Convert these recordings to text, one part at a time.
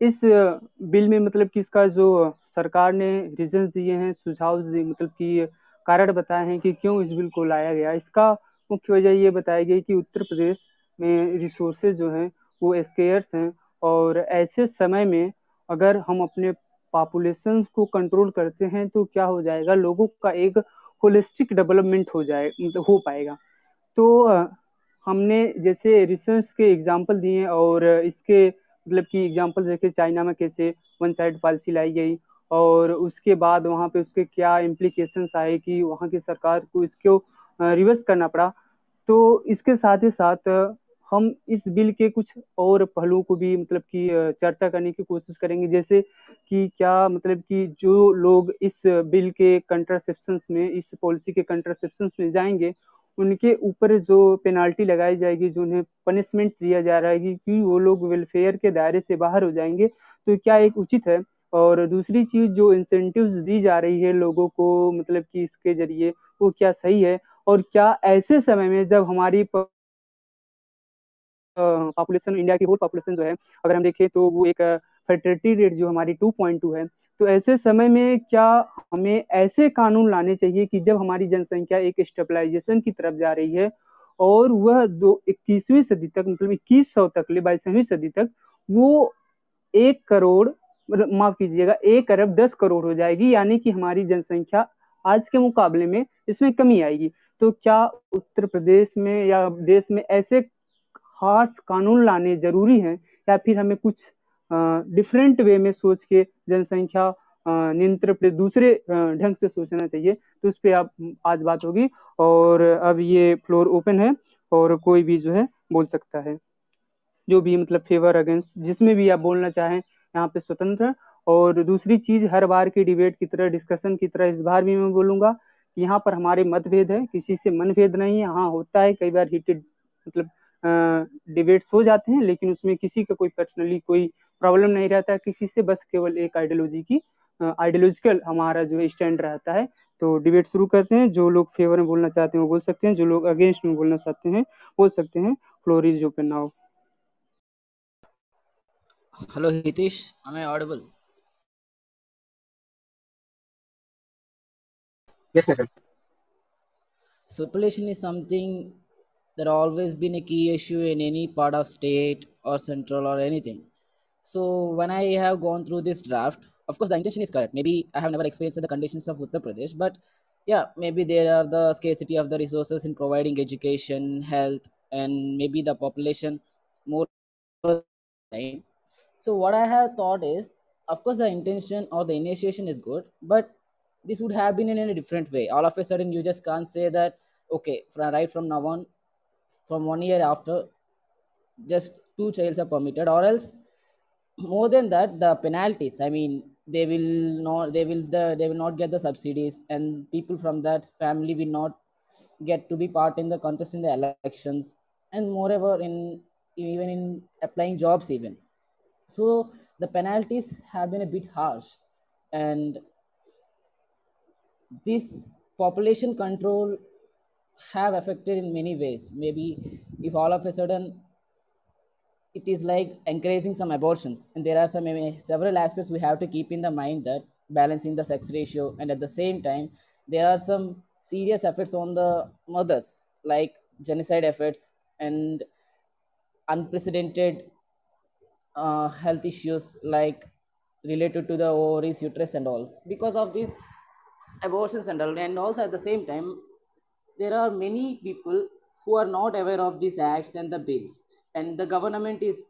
इस बिल में मतलब कि इसका जो सरकार ने रीजन दिए हैं, सुझाव दिए मतलब कि कारण बताए हैं कि क्यों इस बिल को लाया गया। इसका मुख्य वजह ये बताई गई कि उत्तर प्रदेश में रिसोर्सेज जो हैं, वो स्केयर्स हैं और ऐसे समय में अगर हम अपने पॉपुलेशन को कंट्रोल करते हैं तो क्या हो जाएगा? लोगों का एक होलिस्टिक डेवलपमेंट हो जाए मतलब हो पाएगा। तो हमने जैसे रिसर्च के एग्ज़ाम्पल दिए और इसके मतलब कि एग्ज़ाम्पल देखे, चाइना में कैसे वन साइड पॉलिसी लाई गई और उसके बाद वहाँ पे उसके क्या इम्प्लीकेशंस आए कि वहाँ की सरकार को इसको रिवर्स करना पड़ा। तो इसके साथ ही साथ हम इस बिल के कुछ और पहलुओं को भी मतलब कि चर्चा करने की कोशिश करेंगे। जैसे कि क्या मतलब कि जो लोग इस बिल के कंट्रासेप्शन में, इस पॉलिसी के कंट्रासेप्शन में जाएँगे उनके ऊपर जो पेनाल्टी लगाई जाएगी, जो उन्हें पनिशमेंट दिया जा रहा है कि वो लोग वेलफेयर के दायरे से बाहर हो जाएँगे तो क्या एक उचित है? और दूसरी चीज़ जो इंसेंटिव दी जा रही है लोगों को मतलब कि इसके ज़रिए, वो क्या सही है? और क्या ऐसे समय में जब हमारी पॉपुलेशन इंडिया की होल पॉपुलेशन जो है, अगर हम देखें तो वो एक फर्टिलिटी रेट जो हमारी 2.2 है तो ऐसे समय में क्या हमें ऐसे कानून लाने चाहिए कि जब हमारी जनसंख्या एक स्टेबलाइजेशन की तरफ़ जा रही है और वह दो, इक्कीसवीं सदी तक मतलब इक्कीस सौ तक ले, बाईसवीं सदी तक वो एक करोड़ मतलब माफ़ कीजिएगा, एक अरब दस करोड़ हो जाएगी, यानी कि हमारी जनसंख्या आज के मुकाबले में इसमें कमी आएगी। तो क्या उत्तर प्रदेश में या देश में ऐसे खास कानून लाने ज़रूरी हैं या फिर हमें कुछ डिफरेंट वे में सोच के जनसंख्या नियंत्रण पे दूसरे ढंग से सोचना चाहिए। तो उस पर आप, आज बात होगी और अब ये फ्लोर ओपन है और कोई भी जो है बोल सकता है। जो भी मतलब फेवर अगेंस्ट जिसमें भी आप बोलना चाहें, यहाँ पे स्वतंत्र। और दूसरी चीज़, हर बार की डिबेट की तरह डिस्कशन की तरह, इस बार भी मैं बोलूँगा कि यहाँ पर हमारे मतभेद है, किसी से मनभेद नहीं है। हाँ होता है, कई बार हीटेड मतलब डिबेट्स हो जाते हैं, लेकिन उसमें किसी का कोई पर्सनली कोई प्रॉब्लम नहीं रहता किसी से बस केवल एक आइडियोलॉजी की आइडियोलॉजिकल हमारा जो स्टैंड रहता है। तो डिबेट शुरू करते हैं जो लोग फेवर में बोलना चाहते हैं वो बोल सकते हैं जो लोग अगेंस्ट में बोलना चाहते हैं बोल सकते हैं। Floor is open now hello Hitesh am i audible? Yes sir so population is something that always been a key issue in any part of state or central or anything. So when i have gone through this draft of course the intention is correct. Maybe i have never experienced the conditions of uttar pradesh but yeah maybe there are the scarcity of the resources in providing education health and maybe the population more so what i have thought is of course the intention or the initiation is good but this would have been in a different way. All of a sudden you just can't say that okay from right from now on from one year after just two childs are permitted or else more than that the penalties. I mean they will not they will the they will not get the subsidies and people from that family will not get to be part in the contest in the elections and moreover in even in applying jobs even. So the penalties have been a bit harsh and this population control have affected in many ways. Maybe if all of a sudden it is like encouraging some abortions. And there are some several aspects we have to keep in the mind that balancing the sex ratio and at the same time there are some serious effects on the mothers like genocide efforts and unprecedented uh, health issues like related to the ovaries uterus and all. Because of these abortions and all and also at the same time there are many people who are not aware of these acts and the bills and the government is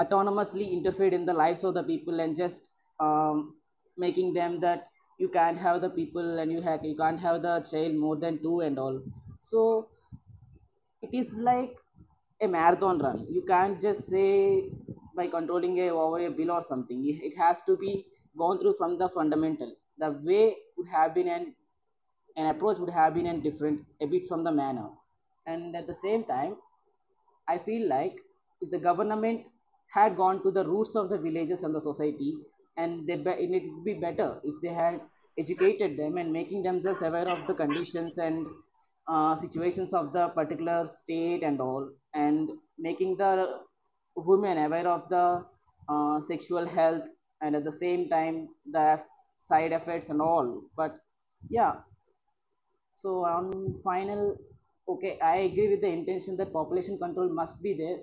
autonomously interfered in the lives of the people and just um, making them that you can't have the people and you have you can't have the child more than two and all. So it is like a marathon run. You can't just say by controlling a over a bill or something. It has to be gone through from the fundamental. The way would have been an an approach would have been a different a bit from the manner. And at the same time i feel like if the government had gone to the roots of the villages and the society and they be, it would be better if they had educated them and making themselves aware of the conditions and uh, situations of the particular state and all and making the women aware of the uh, sexual health and at the same time the side effects and all. But yeah. So on final okay i agree with the intention that population control must be there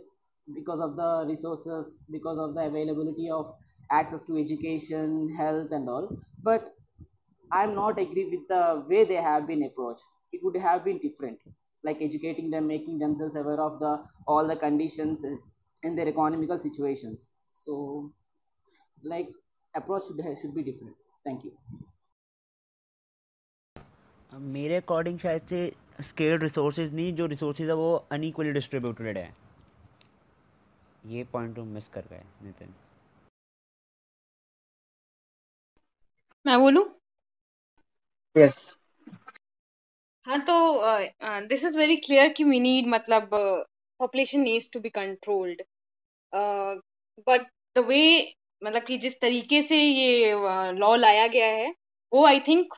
because of the resources because of the availability of access to education health and all but i'm not agree with the way they have been approached it would have been different like educating them making themselves aware of the all the conditions in their economical situations so like approach should, should be different thank you मेरे according शायद से scaled resources नहीं जो resources है वो unequally distributed है। ये point तुम मिस कर गए नितिन। मैं बोलूँ? यस हाँ तो दिस इज़ वेरी क्लियर कि वी नीड मतलब population needs to be controlled but the way मतलब कि जिस तरीके से ये लॉ लाया गया है वो I think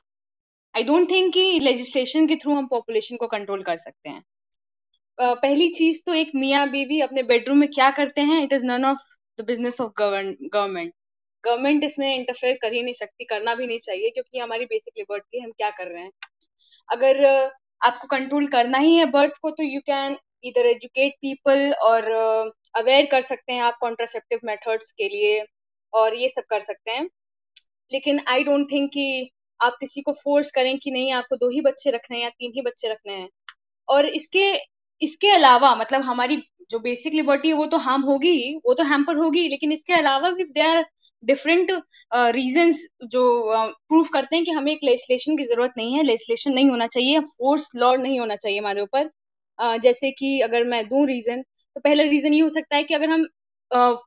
I don't think कि लेजिस्लेशन के थ्रू हम पॉपुलेशन को कंट्रोल कर सकते हैं। uh, पहली चीज़ तो एक मियाँ बीवी अपने बेडरूम में क्या करते हैं? It is none of the business of government government इसमें इंटरफेयर कर ही नहीं सकती करना भी नहीं चाहिए क्योंकि हमारी बेसिक लिबर्टी हम क्या कर रहे हैं? अगर आपको कंट्रोल करना ही है बर्थ को तो you can either educate people और अवेयर कर सकते हैं आप कॉन्ट्रासेप्टिव मेथड्स के लिए और ये सब कर सकते हैं। लेकिन आई डोंट थिंक कि आप किसी को फोर्स करें कि नहीं आपको दो ही बच्चे रखने हैं या तीन ही बच्चे रखने हैं। और इसके इसके अलावा मतलब हमारी जो बेसिक लिबर्टी है वो तो हार्म होगी वो तो हैम्पर होगी लेकिन इसके अलावा भी दे आर डिफरेंट रीजंस जो प्रूव uh, करते हैं कि हमें एक लेजिस्लेशन की ज़रूरत नहीं है। लेजिस्लेशन नहीं होना चाहिए फोर्स लॉ नहीं होना चाहिए हमारे ऊपर। Uh, जैसे कि अगर मैं दूँ रीजन तो पहला रीजन ये हो सकता है कि अगर हम uh,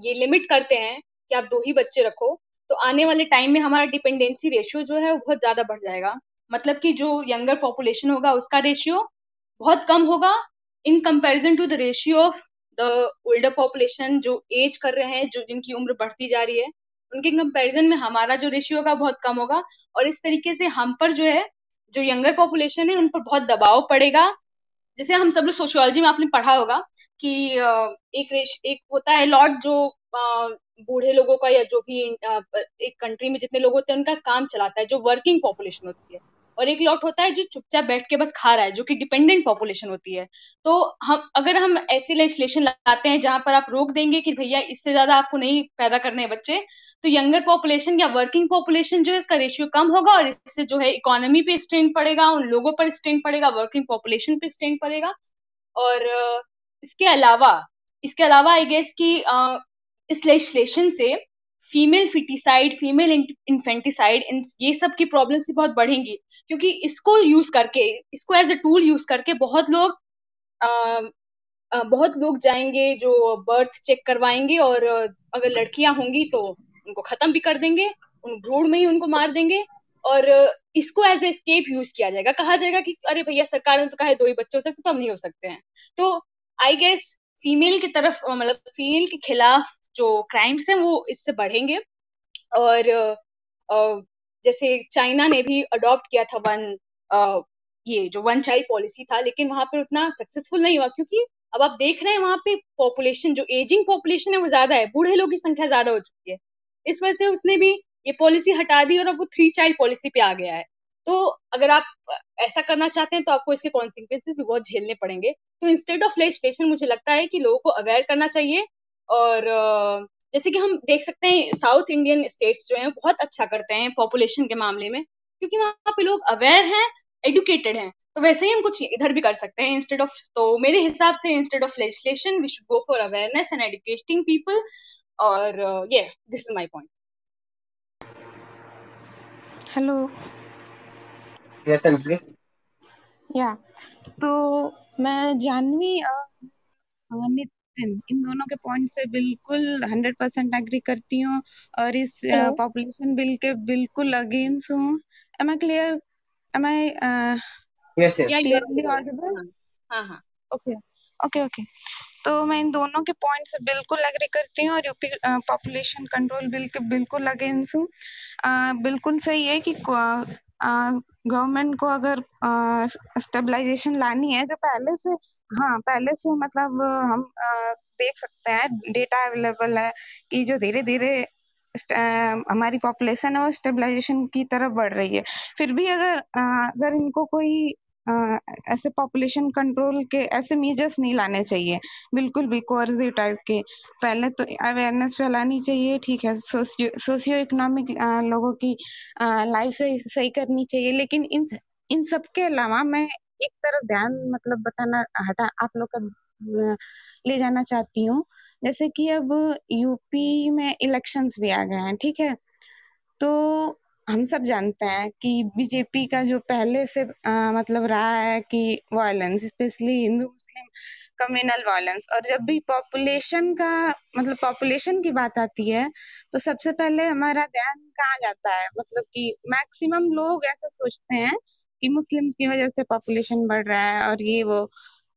ये लिमिट करते हैं कि आप दो ही बच्चे रखो तो आने वाले टाइम में हमारा डिपेंडेंसी रेशियो जो है वो बहुत ज़्यादा बढ़ जाएगा। मतलब कि जो यंगर पॉपुलेशन होगा, उसका रेशियो बहुत कम होगा in comparison to the ratio of the older population जो एज कर रहे हैं, जो जिनकी उम्र बढ़ती जा रही है। उनके कंपेरिजन में हमारा जो रेशियो होगा बहुत कम होगा और इस तरीके से हम पर जो है, जो यंगर पॉपुलेशन है, उन पर बहुत दबाव पड़ेगा। जैसे हम सब लोग सोशियोलॉजी में आपने पढ़ा होगा कि एक एक होता है लॉट जो बूढ़े लोगों का या जो भी एक कंट्री में जितने लोग होते हैं, उनका काम चलाता है, जो वर्किंग पॉपुलेशन होती है। और एक लॉट होता है जो चुपचाप बैठ के बस खा रहा है, जो कि डिपेंडेंट पॉपुलेशन होती है। तो हम, अगर हम ऐसी लेजिस्लेशन लाते हैं, जहाँ पर आप रोक देंगे कि भैया, इससे ज़्यादा आपको नहीं पैदा करने हैं बच्चे तो यंगर पॉपुलेशन या वर्किंग पॉपुलेशन जो है, इसका रेशियो कम होगा और इससे जो है इकोनॉमी पे स्ट्रेन पड़ेगा, उन लोगों पर स्ट्रेन पड़ेगा वर्किंग पॉपुलेशन पे स्ट्रेन पड़ेगा। और इसके अलावा इसके अलावा आई गेस कि लेजिस्लेशन से फीमेल फिटिसाइड फीमेल इन्फेंटिसाइड इन ये सब की प्रॉब्लम भी बहुत बढ़ेंगी। क्योंकि इसको यूज़ करके इसको एज अ टूल यूज़ करके बहुत लोग आ, आ, बहुत लोग जाएँगे जो बर्थ चेक करवाएँगे और अगर लड़कियाँ होंगी तो उनको खत्म भी कर देंगे उन भ्रूण में ही उनको मार देंगे और इसको एज ए स्केप यूज़ किया जाएगा। कहा जाएगा कि अरे भैया सरकार ने तो कहा है दो ही बच्चे हो सकते तो हम नहीं हो सकते हैं। तो आई गेस फीमेल की तरफ़ मतलब फीमेल के खिलाफ जो क्राइम्स हैं, वो इससे बढ़ेंगे। और जैसे चाइना ने भी अडॉप्ट किया था वन ये जो वन चाइल्ड पॉलिसी था, लेकिन वहाँ पर उतना सक्सेसफुल नहीं हुआ, क्योंकि अब आप देख रहे हैं वहाँ पे पॉपुलेशन जो एजिंग पॉपुलेशन है, वो ज़्यादा है। बूढ़े लोगों की संख्या ज़्यादा हो चुकी है। इस वजह से उसने भी ये पॉलिसी हटा दी और अब वो थ्री चाइल्ड पॉलिसी पे आ गया है। तो अगर आप ऐसा करना चाहते हैं तो आपको इसके कॉन्सिक्वेंसेज भी बहुत झेलने पड़ेंगे। तो इंस्टेड ऑफ़ लेजिस्लेशन मुझे लगता है कि लोगों को अवेयर करना चाहिए और जैसे कि हम देख सकते हैं साउथ इंडियन स्टेट्स जो हैं, बहुत अच्छा करते हैं पॉपुलेशन के मामले में, क्योंकि वहाँ पे लोग अवेयर हैं एडुकेटेड हैं। तो वैसे ही हम कुछ इधर भी कर सकते हैं इंस्टेड ऑफ़ तो मेरे हिसाब से instead of legislation we should go for awareness and educating people और ये this is my point hello yes Anjali या तो मैं जानवी नितिन इन दोनों के पॉइंट से बिल्कुल हंड्रेड परसेंट एग्री करती हूँ और इस पॉपुलेशन बिल के बिल्कुल अगेंस्ट हूँ। Am I clear am I clearly audible हाँ हाँ। ओके ओके ओके तो मैं इन दोनों के पॉइंट से बिल्कुल एग्री करती हूँ और यूपी पॉपुलेशन कंट्रोल बिल के बिल्कुल अगेंस्ट हूँ। बिल्कुल सही है कि गवर्नमेंट को अगर स्टेबलाइजेशन लानी है जो पहले से हाँ पहले से मतलब हम आ, देख सकते हैं डेटा अवेलेबल है कि जो धीरे धीरे हमारी पॉपुलेशन है वो स्टेबलाइजेशन की तरफ़ बढ़ रही है। फिर भी अगर अगर इनको कोई ऐसे पॉपुलेशन कंट्रोल के, ऐसे मेजर्स नहीं लाने चाहिए। बिल्कुल भी कोर्सिव टाइप के। पहले तो अवेयरनेस फैलानी चाहिए, ठीक है। सोशियो इकोनॉमिक लोगों की लाइफ से सही करनी चाहिए। लेकिन इन इन सब के अलावा मैं एक तरफ़ ध्यान मतलब बताना, हटा, आप लोग का ले जाना चाहती हूँ। जैसे कि अब यूपी में इलेक्शंस भी आ गए हैं, ठीक है। तो हम सब जानते हैं कि बीजेपी का जो पहले से आ, मतलब रहा है कि violence specially Hindu Muslim communal violence और जब भी पॉपुलेशन का मतलब पॉपुलेशन की बात आती है तो सबसे पहले हमारा ध्यान कहाँ जाता है? मतलब कि मैक्सिमम लोग ऐसा सोचते हैं कि मुस्लिम की वजह से पॉपुलेशन बढ़ रहा है और ये वो।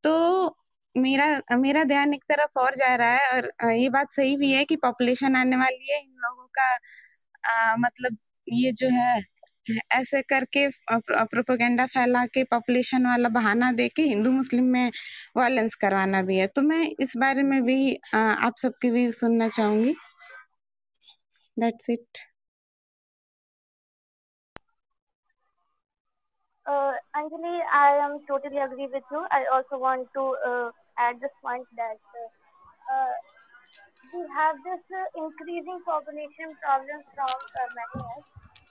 तो मेरा मेरा ध्यान एक तरफ़ और जा रहा है और ये बात सही भी है कि पॉपुलेशन आने वाली है। इन लोगों का आ, मतलब ये जो है ऐसे करके प्रोपोगेंडा फैला के पॉपुलेशन वाला बहाना दे के हिंदू मुस्लिम में वायलेंस करवाना भी है। तो मैं इस बारे में भी आप सबकी भी सुनना चाहूँगी। That's it Uh, Anjali, I am totally agree with you. I also want to uh, add this point that uh, uh, we have this uh, increasing population problem from uh, many years.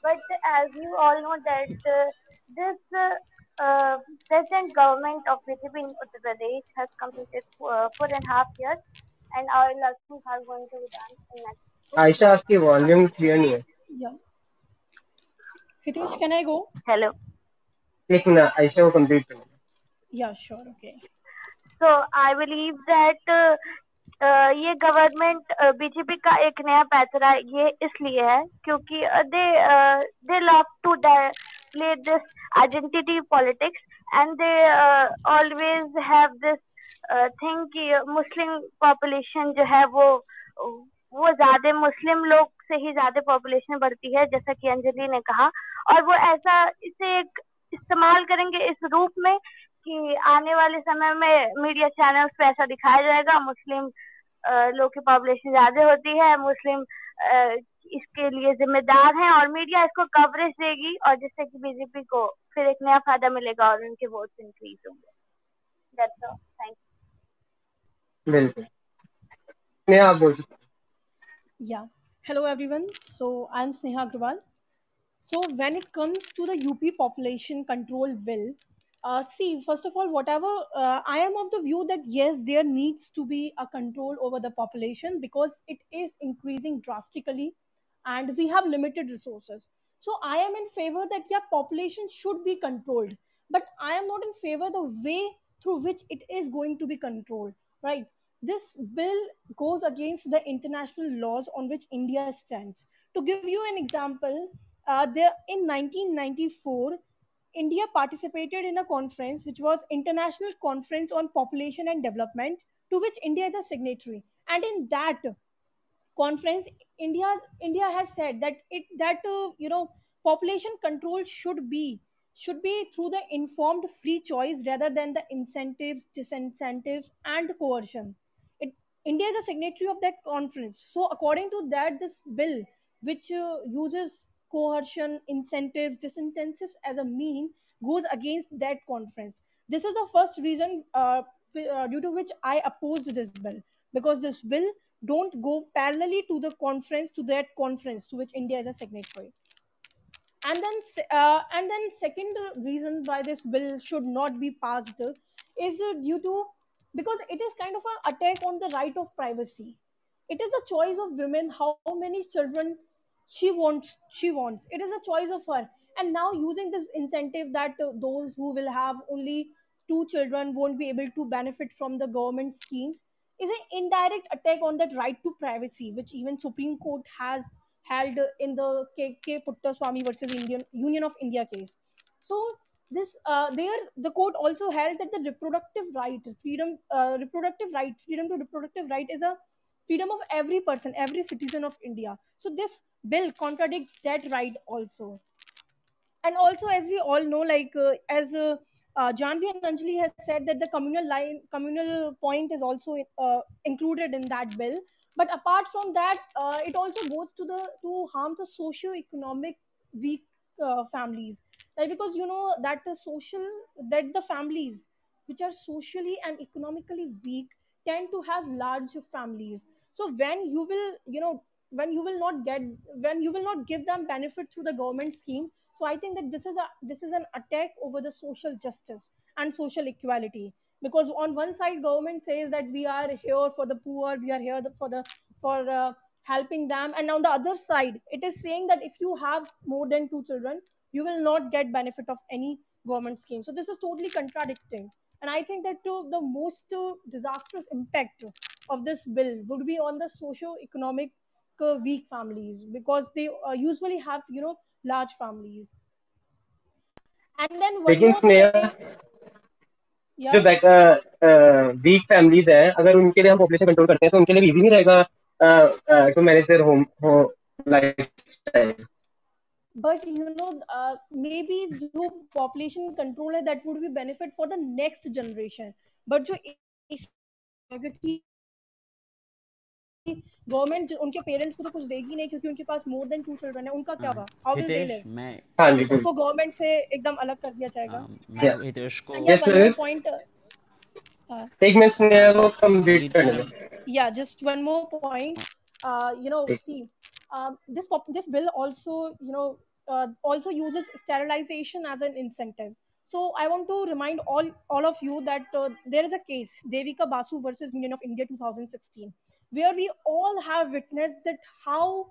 But as you all know that uh, this uh, present government of BJP in Uttar Pradesh has completed four and a half years and our elections are going to be done in next. Ayesha आपकी volume clear नहीं है Yeah. Hitesh, can I go? Hello. एक minute Aisha को complete करना Yeah, sure. Okay. So I believe that uh, uh, ये government BJP का एक नया पैतरा ये इसलिए है क्योंकि they they love to play this identity politics and they uh, always have this कि मुस्लिम पॉपुलेशन जो है वो वो ज़्यादा मुस्लिम लोग से ही ज़्यादा पॉपुलेशन बढ़ती है जैसा कि अंजलि ने कहा। और वो ऐसा इसे एक इस्तेमाल करेंगे इस रूप में कि आने वाले समय में मीडिया चैनल्स पे ऐसा दिखाया जाएगा मुस्लिम लोग की पॉपुलेशन ज़्यादा होती है मुस्लिम इसके लिए जिम्मेदार हैं और मीडिया इसको कवरेज देगी और जिससे कि बीजेपी को फिर एक नया फ़ायदा मिलेगा और उनके वोट इंक्रीज होंगे थैंक यू बिल्कुल स्नेहा बोल सकते Yeah. Hello everyone. So I'm Sneha Agrawal. So when it comes to the UP population control bill, uh, see, first of all, whatever, uh, I am of the view that yes, there needs to be a control over the population because it is increasing drastically and we have limited resources. So I am in favor that yeah, population should be controlled, but I am not in favor the way through which it is going to be controlled, right? This bill goes against the international laws on which India stands. To give you an example, uh, there in 1994, India participated in a conference which was International Conference on Population and Development, to which India is a signatory. And in that conference, India India has said that it that uh, you know population control should be should be through the informed free choice rather than the incentives, disincentives, and coercion. It, India is a signatory of that conference. So according to that, this bill, which uh, uses coercion, incentives, disincentives as a mean goes against that conference. This is the first reason uh, uh, due to which I opposed this bill because this bill don't go parallelly to the conference to that conference to which India is a signatory. And then, uh, and then, second reason why this bill should not be passed is due to because it is kind of an attack on the right of privacy. It is a choice of women how many children she wants she wants it is a choice of her and now using this incentive that uh, those who will have only two children won't be able to benefit from the government schemes is an indirect attack on that right to privacy which even supreme court has held in the K. K. Puttaswamy versus Indian Union of India case. So this uh, there the court also held that the reproductive right, freedom, uh, reproductive right, freedom to reproductive right is a freedom of every person, every citizen of India. So this bill contradicts that right also. and also as we all know like uh, as uh, uh, Janvi and Anjali has said that the communal line communal point is also uh, included in that bill but apart from that uh, it also goes to the to harm the socio-economic weak uh, families like because you know that the social that the families which are socially and economically weak tend to have large families. So when you will you know when you will not get when you will not give them benefit through the government scheme so i think that this is a this is an attack over the social justice and social equality. Because on one side government says that we are here for the poor we are here for the for uh, helping them. And on the other side it is saying that if you have more than two children you will not get benefit of any government scheme. So this is totally contradicting and i think that uh, the most uh, disastrous impact of this bill would be on the socio-economic uh, weak families because they uh, usually have you know large families and then one लेकिन more Sneha thing जो yeah week families हैं अगर उनके लिए हम population control करते हैं तो उनके लिए इजी नहीं रहेगा to manage their home lifestyle but you know maybe जो पॉपुलेशन कंट्रोल है that would be benefit for the next generation but जो क्योंकि गवर्नमेंट उनके पेरेंट्स को तो कुछ देगी नहीं क्योंकि उनके पास मोर देन टू चिल्ड्रन है उनका क्या हाँ। हुआ? हाउ विल मैं उनको गवर्नमेंट से एकदम अलग कर दिया जाएगा। हाँ, हितेश को यस पॉइंट uh, हाँ। एक मिनट मैं कंप्लीट कर या just one more point you know see um, this this bill also you know uh, also uses sterilization as an incentive. So i want to remind all all of you that uh, there is a case devika basu versus union of india 2016 where we all have witnessed that how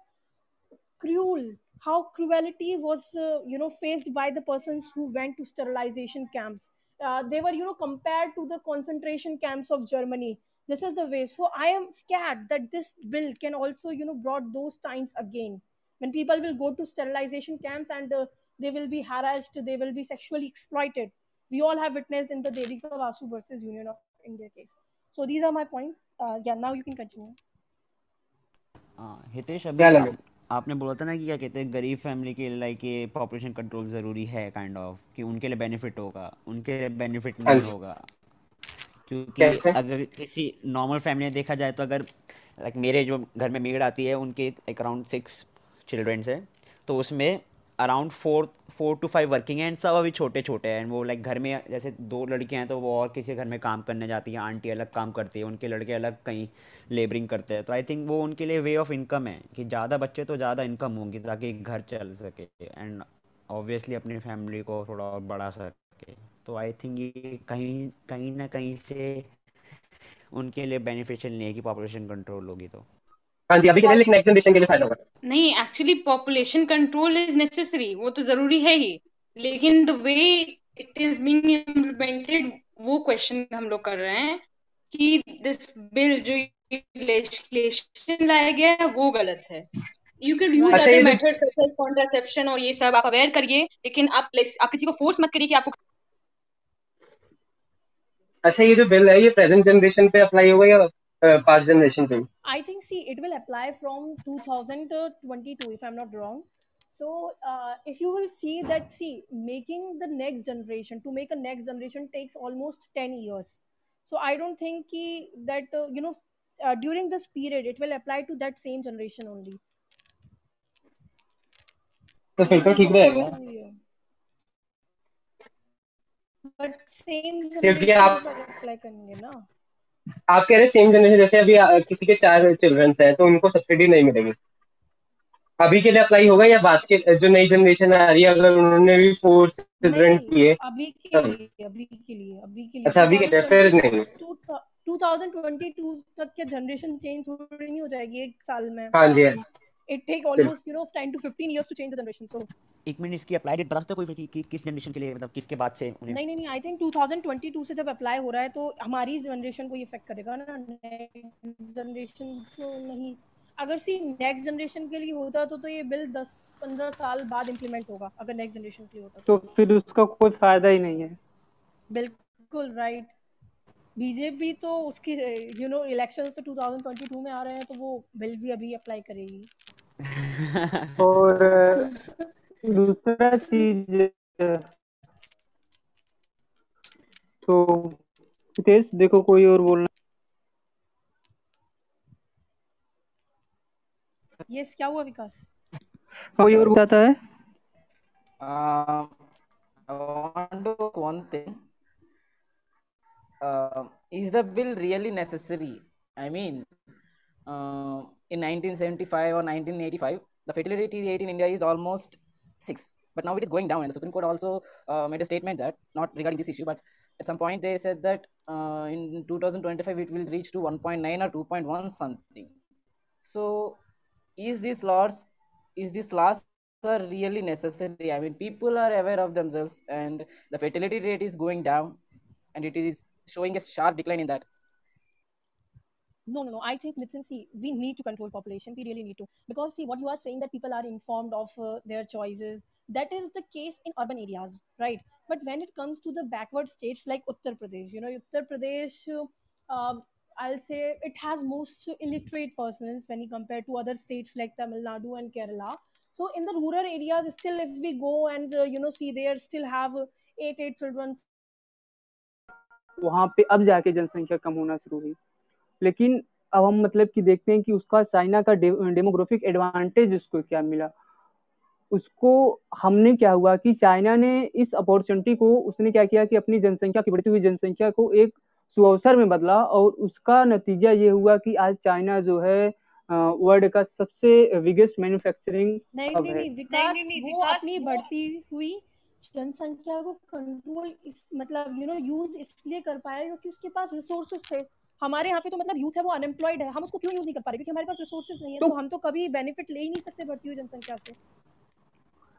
cruel how cruelty was uh, you know faced by the persons who went to sterilization camps. Uh, they were you know compared to the concentration camps of germany this is the way so i am scared that this bill can also you know brought those times again when people will go to sterilization camps and uh, they will be harassed they will be sexually exploited we all have witnessed in the devika vasu versus union of india case so these are my points uh, yeah now you can continue हाँ, हितेश अभी क्या आप, लगे आपने बोला था ना कि क्या कहते हैं गरीब फैमिली के लिए लाइक ये पॉपुलेशन कंट्रोल ज़रूरी है काइंड ऑफ कि उनके लिए बेनिफिट होगा उनके लिए बेनिफिट हाँ नहीं जी होगा क्योंकि कैसे? अगर किसी नॉर्मल फैमिली में देखा जाए तो अगर लाइक मेरे जो घर में मेड आती है उनके एक अराउंड सिक्स चिल्ड्रेंस है तो उसमें around four four two five working हैं एंड सब अभी छोटे छोटे हैं एंड वो लाइक घर में जैसे दो लड़कियाँ हैं तो वो और किसी घर में काम करने जाती हैं आंटी अलग काम करती है उनके लड़के अलग कहीं लेबरिंग करते हैं तो आई थिंक वो उनके लिए वे ऑफ़ इनकम है कि ज़्यादा बच्चे तो ज़्यादा इनकम होंगी ताकि घर चल सके एंड ऑब्वियसली अपनी फैमिली को थोड़ा और बढ़ा सके। तो आई थिंक ये कहीं कहीं ना कहीं से उनके लिए बेनिफिशियल नहीं है कि पॉपुलेशन कंट्रोल होगी तो। हाँ जी अभी के लिए लेकिन नेक्स्ट जनरेशन के लिए फ़ायदा होगा। नहीं actually population control is necessary वो तो ज़रूरी है ही। लेकिन the way it is being implemented वो क्वेश्चन हम लोग कर रहे हैं कि दिस बिल जो लेजिस्लेशन लाया गया है वो गलत है। यू कैन यूज़ अदर जो सच एज कॉन्ट्रासेप्शन और ये सब आप अवेयर करिए लेकिन आप आप किसी को फोर्स मत करिए कि आपको अच्छा ये जो बिल है ये प्रेजेंट जनरेशन पे अप्लाई होगा या पास्ट जनरेशन पे I think see it will apply from 2022 if I'm not wrong. So uh, if you will see that see making the next generation to make a next generation takes almost 10 years. So I don't think ki, that uh, you know uh, during this period it will apply to that same generation only. तो फिर तो ठीक रहेगा But same क्योंकि आप apply करेंगे ना. आप कह रहे सेम जनरेशन जैसे अभी किसी के चार चिल्ड्रन हैं तो उनको सब्सिडी नहीं मिलेगी। अभी के लिए अप्लाई होगा या बात के जो नई जनरेशन आ रही है अगर उन्होंने भी फोर चिल्ड्रन किए? अभी के लिए अभी के लिए अभी के लिए। अच्छा अभी के लिए फिर नहीं। 2022 तक के जनरेशन चेंज थोड़ी नहीं हो जाएगी एक साल में। हाँ जी। टेक बिल्कुल। Almost you know 10 to 15 years to change the generation so एक मिनट इसकी अप्लाई डेट बता सकते हो कोई कि, कि किस जनरेशन के लिए मतलब किसके बाद से उन्हें? नहीं नहीं नहीं आई थिंक 2022 से जब अप्लाई हो रहा है तो हमारी जनरेशन को ये इफ़ेक्ट करेगा ना। नेक्स्ट जनरेशन को नहीं। अगर सी नेक्स्ट जनरेशन के लिए होता तो तो ये बिल 10 15 साल बाद इंप्लीमेंट होगा अगर नेक्स्ट जनरेशन के लिए होता तो। तो फिर उसका कोई फ़ायदा ही नहीं है। बिल्कुल राइट बीजेपी तो उसकी यू नो इलेक्शंस तो 2022 में आ रहे हैं तो वो बिल भी अभी अप्लाई करेगी। और दूसरा चीज़ तो हितेश देखो कोई और बोलना यस क्या हुआ विकास? कोई और बताता है? Is the bill really necessary I mean in 1975 or 1985, the fertility rate in India is almost six, but now it is going down. And the Supreme Court also uh, made a statement that, not regarding this issue, but at some point they said that uh, in 2025 it will reach to 1.9 or 2.1 something. So, is this laws is this laws are really necessary? I mean, people are aware of themselves, and the fertility rate is going down, and it is showing a sharp decline in that No, no, no. I think, Nitin, see, we need to control population. We really need to. Because, see, what you are saying that people are informed of uh, their choices, that is the case in urban areas, right? But when it comes to the backward states like Uttar Pradesh, you know, Uttar Pradesh, uh, um, I'll say it has most illiterate persons when you compare to other states like Tamil Nadu and Kerala. So in the rural areas, still if we go and uh, you know see there still have uh, eight eight children. वहां पे अब जाके जनसंख्या कम होना शुरू हुई लेकिन अब हम मतलब कि देखते हैं कि उसका चाइना का डे, डेमोग्राफिक एडवांटेज उसको क्या मिला? उसको हमने क्या हुआ कि चाइना ने इस अपॉर्चुनिटी को उसने क्या किया कि अपनी जनसंख्या की बढ़ती हुई जनसंख्या को एक सुअवसर में बदला और उसका नतीजा ये हुआ कि आज चाइना जो है वर्ल्ड का सबसे बिगेस्ट मैन्युफैक्चरिंग नहीं नहीं नहीं विकास नहीं, नहीं, वो अपनी बढ़ती हुई जनसंख्या को कंट्रोल इस मतलब यू नो यूज़ इसलिए कर पाया क्योंकि उसके पास रिसोर्सेज थे। हमारे यहाँ पे तो मतलब यूथ है वो अनएम्प्लॉयड है। हम उसको क्यों यूज़ नहीं कर पा रहे? क्योंकि हमारे पास रिसोर्सेज नहीं है तो, तो हम तो कभी बेनिफिट ले ही नहीं सकते बढ़ती हुई जनसंख्या से।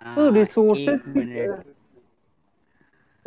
तो रिसोर्सेज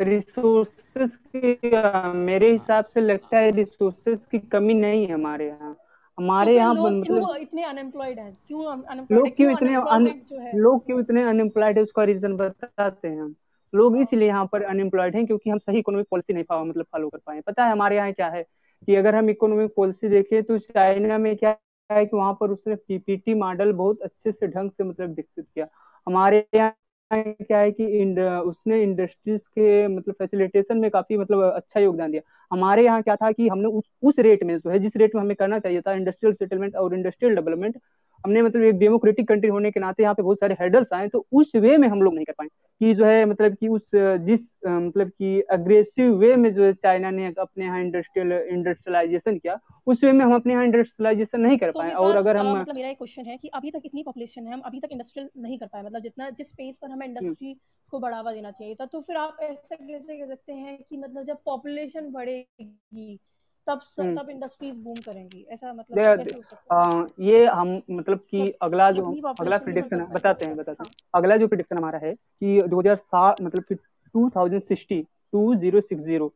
रिसोर्सेज की मेरे हिसाब से लगता है रिसोर्सेज की कमी नहीं है हमारे यहाँ। हमारे तो यहाँ लोग क्यों इतने अनएम्प्लॉयड हैं? क्यों अनएम्प्लॉयड लोग क्यों इतने लोग क्यों इतने अनएम्प्लॉयड है? उसका रीजन बताते हैं हम। लोग इसलिए यहाँ पर अनएम्प्लॉयड हैं क्योंकि हम सही इकोनॉमिक पॉलिसी नहीं मतलब फॉलो कर पाए पता है हमारे यहाँ क्या है? कि अगर हम इकोनॉमिक पॉलिसी देखें तो चाइना में क्या है कि वहाँ पर उसने पीपीटी मॉडल बहुत अच्छे से ढंग से मतलब विकसित किया। हमारे यहाँ क्या है कि इंड, उसने इंडस्ट्रीज़ के मतलब फैसिलिटेशन में काफ़ी मतलब अच्छा योगदान दिया। हमारे यहाँ क्या था कि हमने उस उस रेट में जो है जिस रेट में हमें करना चाहिए था इंडस्ट्रियल सेटलमेंट और इंडस्ट्रियल डेवलपमेंट हमने मतलब एक डेमोक्रेटिक कंट्री होने के नाते यहाँ पे बहुत सारे हेडल्स आए तो उस वे में हम लोग नहीं कर पाए। कि जो है मतलब कि उस जिस मतलब कि अग्रेसिव वे में जो है चाइना ने अपने यहाँ इंडस्ट्रियल इंडस्ट्रियलाइजेशन किया उस वे में हम अपने यहाँ इंडस्ट्रियलाइजेशन नहीं कर तो पाए। और अगर हम मतलब मेरा एक क्वेश्चन है कि अभी तक इतनी पॉपुलेशन है हम अभी तक इंडस्ट्रियल नहीं कर पाए। मतलब जितना जिस स्पेस पर हमें इंडस्ट्री को बढ़ावा देना चाहिए था तो फिर आप ऐसा कैसे कह सकते हैं कि मतलब जब पॉपुलेशन बढ़ेगी तब तब इंडस्ट्रीज़ बूम करेंगी। ऐसा मतलब कैसे हो सकता है? ये हम मतलब कि अगला जो अगला प्रिडिक्शन है बताते हैं बताते हैं। अगला जो प्रिडिक्शन हमारा है कि 2007 मतलब कि 2060 2060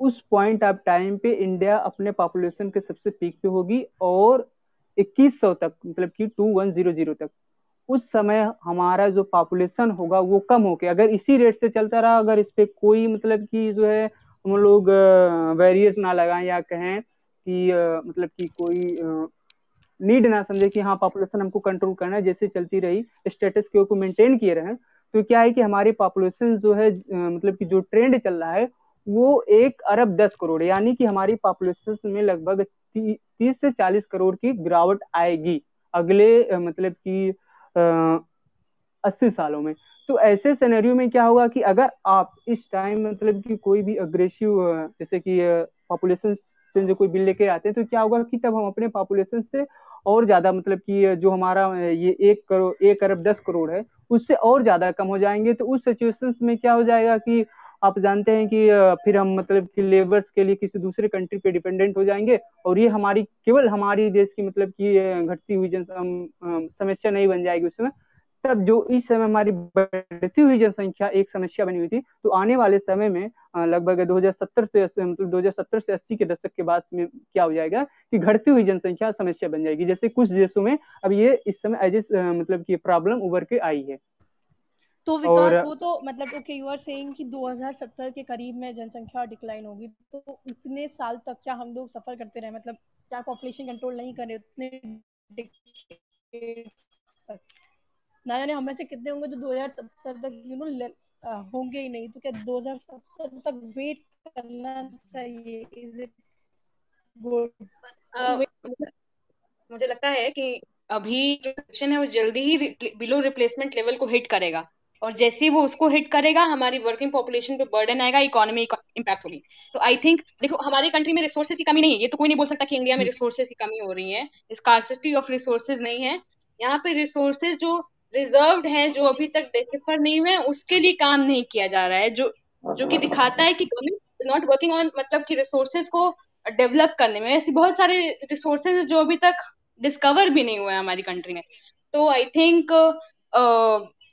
उस पॉइंट ऑफ़ टाइम पे इंडिया अपने पॉपुलेशन के सबसे पीक पे होगी और 2100 तक मतलब कि 2100 तक। उस समय हमारा जो पॉपुलेशन होगा वो कम होके अगर इसी रेट से चलता रहा अगर इस पे कोई मतलब कि जो है हम लोग वेरियस ना लगाएँ या कहें कि मतलब कि कोई नीड ना समझे कि हाँ पॉपुलेशन हमको कंट्रोल करना है, जैसे चलती रही स्टेटस के को मेंटेन किए रहे तो क्या है कि हमारी पॉपुलेशन जो है मतलब कि जो ट्रेंड चल रहा है, वो एक अरब दस करोड़, यानी कि हमारी पॉपुलेशन में लगभग तीस से चालीस करोड़ की गिरावट आएगी अगले मतलब कि अस्सी सालों में। तो ऐसे सिनेरियो में क्या होगा कि अगर आप इस टाइम मतलब कि कोई भी अग्रेसिव जैसे कि पॉपुलेशन से जो कोई बिल लेके आते हैं तो क्या होगा कि तब हम अपने पॉपुलेशन से और ज़्यादा मतलब कि जो हमारा ये एक करोड़ एक अरब दस करोड़ है, उससे और ज़्यादा कम हो जाएँगे तो उस सिचुएशन में क्या हो जाएगा कि आप जानते हैं कि फिर हम मतलब कि लेबर्स के लिए किसी दूसरे कंट्री पे डिपेंडेंट हो जाएँगे और ये हमारी, केवल हमारी देश की मतलब कि घटती हुई जन समस्या नहीं बन जाएगी उसमें तब जो इस समय हमारी बढ़ती हुई जनसंख्या एक समस्या बनी हुई थी तो आने वाले समय में लगभग 2070 से मतलब 2070 से 80 के दशक के बाद में क्या हो जाएगा कि घटती हुई जनसंख्या समस्या बन जाएगी। जैसे कुछ देशों में अब ये इस समय एज मतलब की प्रॉब्लम उभर के आई है। तो विकास और, वो तो मतलब ओके यू आर सेइंग कि 2070 के करीब में जनसंख्या डिक्लाइन होगी तो उतने साल तक क्या हम लोग सफ़र करते रहे? मतलब क्या पॉपुलेशन कंट्रोल नहीं कर रहे उतने ना जाने हमें से कितने होंगे जो दो हज़ार सत्तर तक यू नो होंगे ही नहीं। तो क्या दो हज़ार सत्तर तक वेट करना चाहिए? इज़ इट गुड मुझे लगता है कि अभी जो है वो जल्दी ही बिलो रिप्लेसमेंट लेवल को हिट करेगा। और जैसे ही वो उसको हिट करेगा हमारी वर्किंग पॉपुलेशन पे बर्डन आएगा इकोनॉमी इम्पैक्ट होगी। तो आई थिंक देखो हमारी कंट्री में रिसोर्सेज की कमी नहीं है। ये तो कोई नहीं बोल सकता कि इंडिया में रिसोर्सेज की कमी हो रही है। स्कार्सिटी ऑफ़ रिसोर्सेज नहीं है। यहाँ पे रिसोर्सेज जो रिज़र्व है जो अभी तक डिसिफर नहीं हुए उसके लिए काम नहीं किया जा रहा है जो जो कि दिखाता है कि गवर्नमेंट नॉट वर्किंग ऑन मतलब कि रिसोर्सेज को डेवलप करने में। ऐसे बहुत सारे रिसोर्सेज जो अभी तक डिस्कवर भी नहीं हुए हमारी कंट्री में। तो I think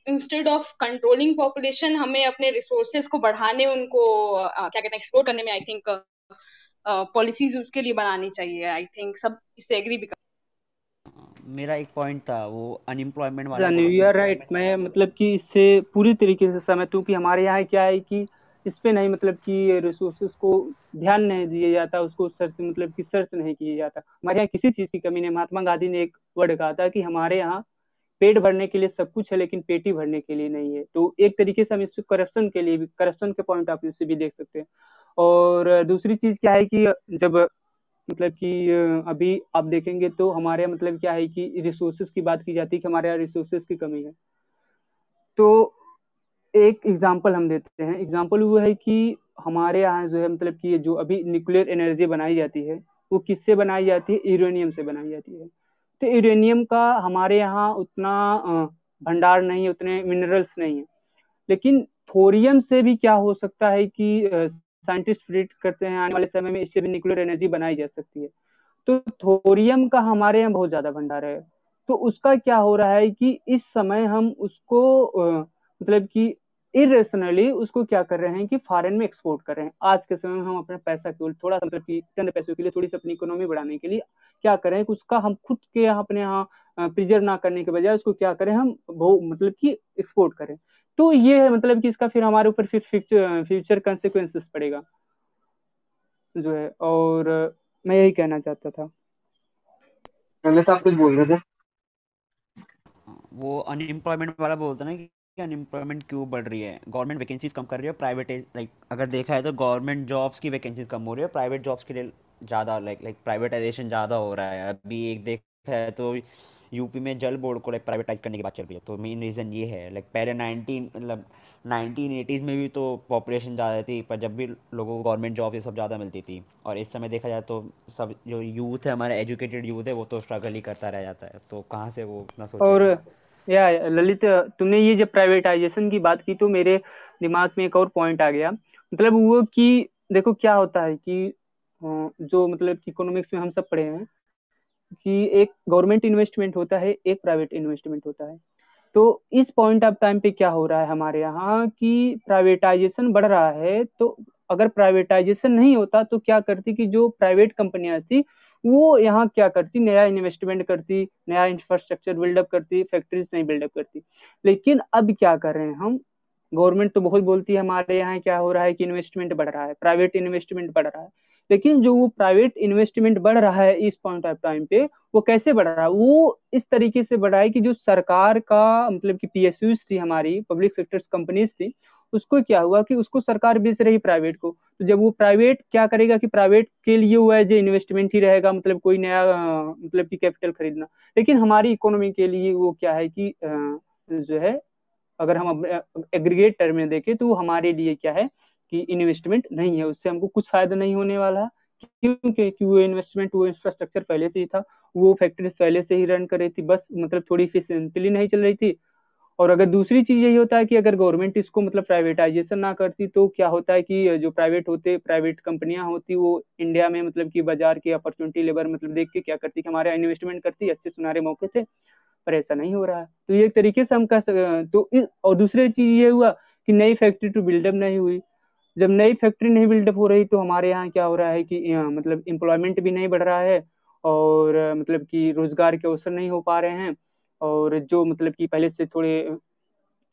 instead of controlling population हमें अपने रिसोर्सेज को बढ़ाने उनको uh, क्या कहते हैं एक्सप्लोर करने में आई थिंक पॉलिसीज़ उसके लिए बनानी चाहिए। आई थिंक सब इससे एग्री भी मेरा एक पॉइंट था वो अनएम्प्लॉयमेंट वाला यू आर राइट मैं मतलब कि इससे पूरी तरीके से समझता हूँ कि हमारे यहाँ क्या है कि इस पे नहीं मतलब कि रिसोर्सेज को ध्यान नहीं दिया जाता उसको सर्च मतलब कि सर्च नहीं किया जाता। हमारे यहाँ किसी चीज़ की कमी नहीं। महात्मा गांधी ने एक वर्ड कहा था कि हमारे यहाँ पेट भरने के लिए सब कुछ है लेकिन पेटी भरने के लिए नहीं है। तो एक तरीके से हम इस करप्शन के लिए भी करप्शन के पॉइंट ऑफ़ व्यू से भी देख सकते हैं। और दूसरी चीज़ क्या है कि जब मतलब कि अभी आप देखेंगे तो हमारे मतलब क्या है कि रिसोर्सेज की बात की जाती है कि हमारे यहाँ रिसोर्सेज की कमी है। तो एक एग्ज़ाम्पल हम देते हैं। एग्ज़ाम्पल वो है कि हमारे यहाँ जो है मतलब कि जो अभी न्यूक्लियर एनर्जी बनाई जाती है, वो किससे बनाई जाती है? यूरेनियम से बनाई जाती है। तो यूरेनियम का हमारे यहाँ उतना भंडार नहीं है, उतने मिनरल्स नहीं है। लेकिन थोरियम से भी क्या हो सकता है कि साइंटिस्ट प्रिडिक्ट करते हैं, आने वाले समय में इससे भी न्यूक्लियर एनर्जी बनाई जा सकती है। तो थोरियम का हमारे यहाँ बहुत ज़्यादा भंडार है। तो उसका क्या हो रहा है कि इस समय हम उसको मतलब कि इरेशनली उसको क्या कर रहे हैं कि फॉरेन में एक्सपोर्ट कर रहे हैं। आज के समय में हम अपने पैसा केवल थोड़ा सा मतलब कि चंद पैसों के लिए, थोड़ी सी अपनी इकोनॉमी बढ़ाने के लिए क्या करें कि उसका हम खुद के यहाँ, अपने यहाँ प्रिजर्व ना करने के बजाय उसको क्या करें, हम मतलब कि एक्सपोर्ट करें। तो ये है मतलब कि इसका फिर हमारे ऊपर फिर फ्यूचर कंसिक्वेंसेस पड़ेगा जो है। और मैं यही कहना चाहता था। पहले तो आप कुछ बोल रहे थे। वो अनएम्प्लॉयमेंट वाला बोलते ना कि अनएम्प्लॉयमेंट क्यों बढ़ रही है? गवर्नमेंट वैकेंसीज कम कर रही है प्राइवेट लाइक अगर देखा है तो गवर्नमेंट जॉब्स की वैकेंसीज कम हो रही है प्राइवेट जॉब्स के लिए ज़्यादा लाइक लाइक प्राइवेटाइजेशन ज़्यादा हो रहा है। अभी एक देखा है तो यूपी में जल बोर्ड को लाइक प्राइवेटाइज करने की बात चल रही है। तो मेन रीज़न ये है। लाइक पहले नाइनटीन मतलब नाइनटीन एटीज़ में भी तो पॉपुलेशन ज़्यादा थी, पर जब भी लोगों को गवर्नमेंट जॉब ये सब ज़्यादा मिलती थी। और इस समय देखा जाए तो सब जो यूथ है, हमारा एजुकेटेड यूथ है, वो तो स्ट्रगल ही करता रह जाता है। तो कहाँ से वो इतना सोच और, या, ललित, तुमने ये जब प्राइवेटाइजेशन की बात की तो मेरे दिमाग में एक और पॉइंट आ गया। मतलब वो कि, देखो क्या होता है कि जो मतलब इकोनॉमिक्स में हम सब पढ़े हैं कि एक गवर्नमेंट इन्वेस्टमेंट होता है, एक प्राइवेट इन्वेस्टमेंट होता है। तो इस पॉइंट ऑफ़ टाइम पे क्या हो रहा है हमारे यहाँ कि प्राइवेटाइजेशन बढ़ रहा है तो अगर प्राइवेटाइजेशन नहीं होता तो क्या करती कि जो प्राइवेट कंपनियाँ थी, वो यहाँ क्या करती, नया इन्वेस्टमेंट करती, नया इंफ्रास्ट्रक्चर बिल्डअप करती फैक्ट्रीज नहीं बिल्डअप करती। लेकिन अब क्या कर रहे हैं हम? गवर्नमेंट तो बहुत बोलती है, हमारे यहाँ क्या हो रहा है कि इन्वेस्टमेंट बढ़ रहा है प्राइवेट इन्वेस्टमेंट बढ़ रहा है। लेकिन जो वो प्राइवेट इन्वेस्टमेंट बढ़ रहा है इस पॉइंट ऑफ़ टाइम पे, वो कैसे बढ़ रहा है? वो इस तरीके से बढ़ है कि जो सरकार का मतलब कि पीएसयू थी हमारी पब्लिक सेक्टर्स कंपनीज़ थी, उसको क्या हुआ कि उसको सरकार बेच रही प्राइवेट को। तो जब वो प्राइवेट क्या करेगा कि प्राइवेट के लिए वो एज इन्वेस्टमेंट ही रहेगा मतलब कोई नया मतलब कि कैपिटल खरीदना। लेकिन हमारी इकोनॉमी के लिए वो क्या है कि जो है, अगर हम एग्रीगेट टर्म में देखें तो हमारे लिए क्या है? कि इन्वेस्टमेंट नहीं है, उससे हमको कुछ फ़ायदा नहीं होने वाला क्योंकि कि वो इन्वेस्टमेंट वो इंफ्रास्ट्रक्चर पहले से ही था, वो फैक्ट्री पहले से ही रन कर रही थी, बस मतलब थोड़ी इफिशियंटली नहीं चल रही थी। और अगर दूसरी चीज़ यही होता है कि अगर गवर्नमेंट इसको मतलब प्राइवेटाइजेशन ना करती तो क्या होता है कि जो प्राइवेट होते प्राइवेट कंपनियाँ होती, वो इंडिया में मतलब कि बाज़ार की अपॉर्चुनिटी लेबर मतलब देख के क्या करती कि हमारे इन्वेस्टमेंट करती, अच्छे सुनारे मौके थे, पर ऐसा नहीं हो रहा है। तो ये एक तरीके से हम कह सकते तो और दूसरी चीज़ ये हुआ कि नई फैक्ट्री टू बिल्डअप नहीं हुई। जब नई फैक्ट्री नहीं बिल्डअप हो रही तो हमारे यहाँ क्या हो रहा है कि मतलब एम्प्लॉयमेंट भी नहीं बढ़ रहा है और मतलब कि रोज़गार के अवसर नहीं हो पा रहे हैं और जो मतलब कि पहले से थोड़े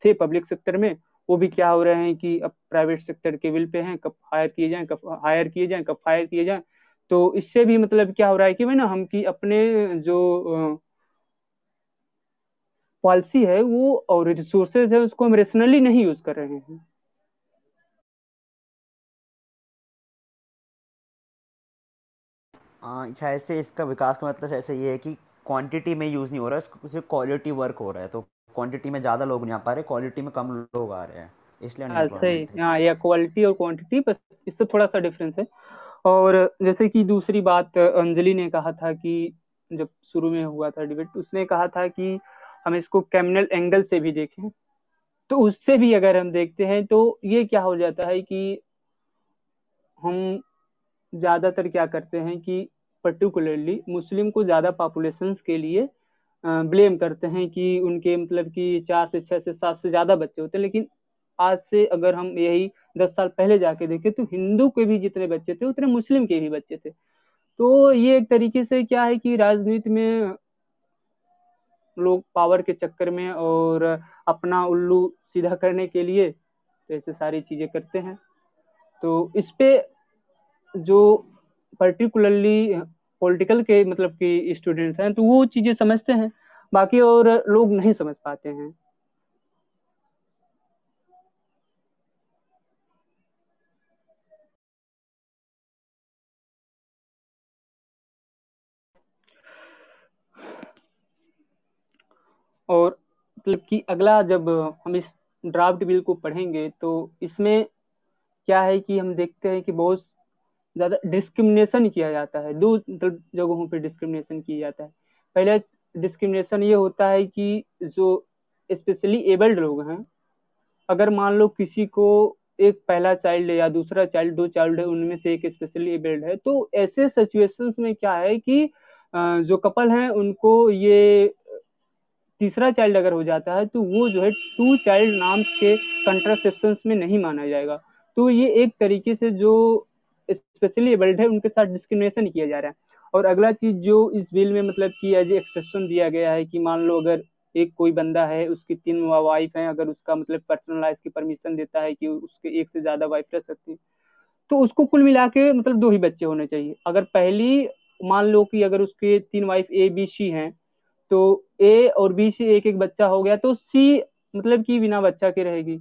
थे पब्लिक सेक्टर में, वो भी क्या हो रहे हैं कि अब प्राइवेट सेक्टर के विल पे हैं, कब हायर किए जाएँ, कब हायर किए जाएँ, कब फायर किए जाएँ। तो इससे भी मतलब क्या हो रहा है कि ना हम की अपने जो पॉलिसी है वो और रिसोर्सेज है उसको हम रेशनली नहीं यूज़ कर रहे हैं। शायद से इसका विकास का मतलब ऐसे ये है कि क्वांटिटी में यूज़ नहीं हो रहा है सिर्फ़ क्वालिटी वर्क हो रहा है तो क्वांटिटी में ज़्यादा लोग नहीं आ पा रहे क्वालिटी में कम लोग आ रहे हैं इसलिए हाँ सही हाँ। या क्वालिटी और क्वांटिटी बस इससे थोड़ा सा डिफरेंस है। और जैसे कि दूसरी बात अंजलि ने कहा था कि जब शुरू में हुआ था डिबेट उसने कहा था कि हम इसको कैमिनल एंगल से भी देखें। तो उससे भी अगर हम देखते हैं तो ये क्या हो जाता है कि हम ज़्यादातर क्या करते हैं कि पर्टिकुलरली मुस्लिम को ज़्यादा पॉपुलेशन के लिए ब्लेम करते हैं कि उनके मतलब कि चार से छह से सात से ज़्यादा बच्चे होते हैं। लेकिन आज से अगर हम यही दस साल पहले जाके देखें तो हिंदू के भी जितने बच्चे थे, उतने मुस्लिम के भी बच्चे थे। तो ये एक तरीके से क्या है कि राजनीति में लोग पावर के चक्कर में और अपना उल्लू सीधा करने के लिए तो ऐसे सारी चीज़ें करते हैं। तो इस पे जो पर्टिकुलरली पॉलिटिकल के मतलब कि स्टूडेंट्स हैं तो वो चीज़ें समझते हैं, बाकी और लोग नहीं समझ पाते हैं। और मतलब कि अगला जब हम इस ड्राफ्ट बिल को पढ़ेंगे तो इसमें क्या है कि हम देखते हैं कि बहुत ज़्यादा डिस्क्रिमिनेशन किया जाता है। दो मतलब जगहों पे डिस्क्रिमिनेशन किया जाता है। पहले डिस्क्रिमिनेशन ये होता है कि जो स्पेशली एबल्ड लोग हैं, अगर मान लो किसी को एक पहला चाइल्ड या दूसरा चाइल्ड दो चाइल्ड है, उनमें से एक स्पेशली एबल्ड है तो ऐसे सिचुएशंस में क्या है कि जो कपल हैं, उनको ये तीसरा चाइल्ड अगर हो जाता है तो वो जो है टू चाइल्ड नाम्स के कंट्रासेप्शन में नहीं माना जाएगा। तो ये एक तरीके से जो स्पेशली एबल्ड है, उनके साथ डिस्क्रिमिनेशन किया जा रहा है। और अगला चीज़ जो इस बिल में मतलब कि एज एक्सेप्शन दिया गया है कि मान लो अगर एक कोई बंदा है, उसकी तीन वाइफ है, अगर उसका मतलब पर्सनल लाइफ की परमिशन देता है कि उसके एक से ज़्यादा वाइफ रह सकती है तो उसको कुल मिला के मतलब दो ही बच्चे होने चाहिए। अगर पहली मान लो कि अगर उसके तीन वाइफ ए बी सी हैं तो ए और बी से एक एक बच्चा हो गया तो सी मतलब कि बिना बच्चा के रहेगी।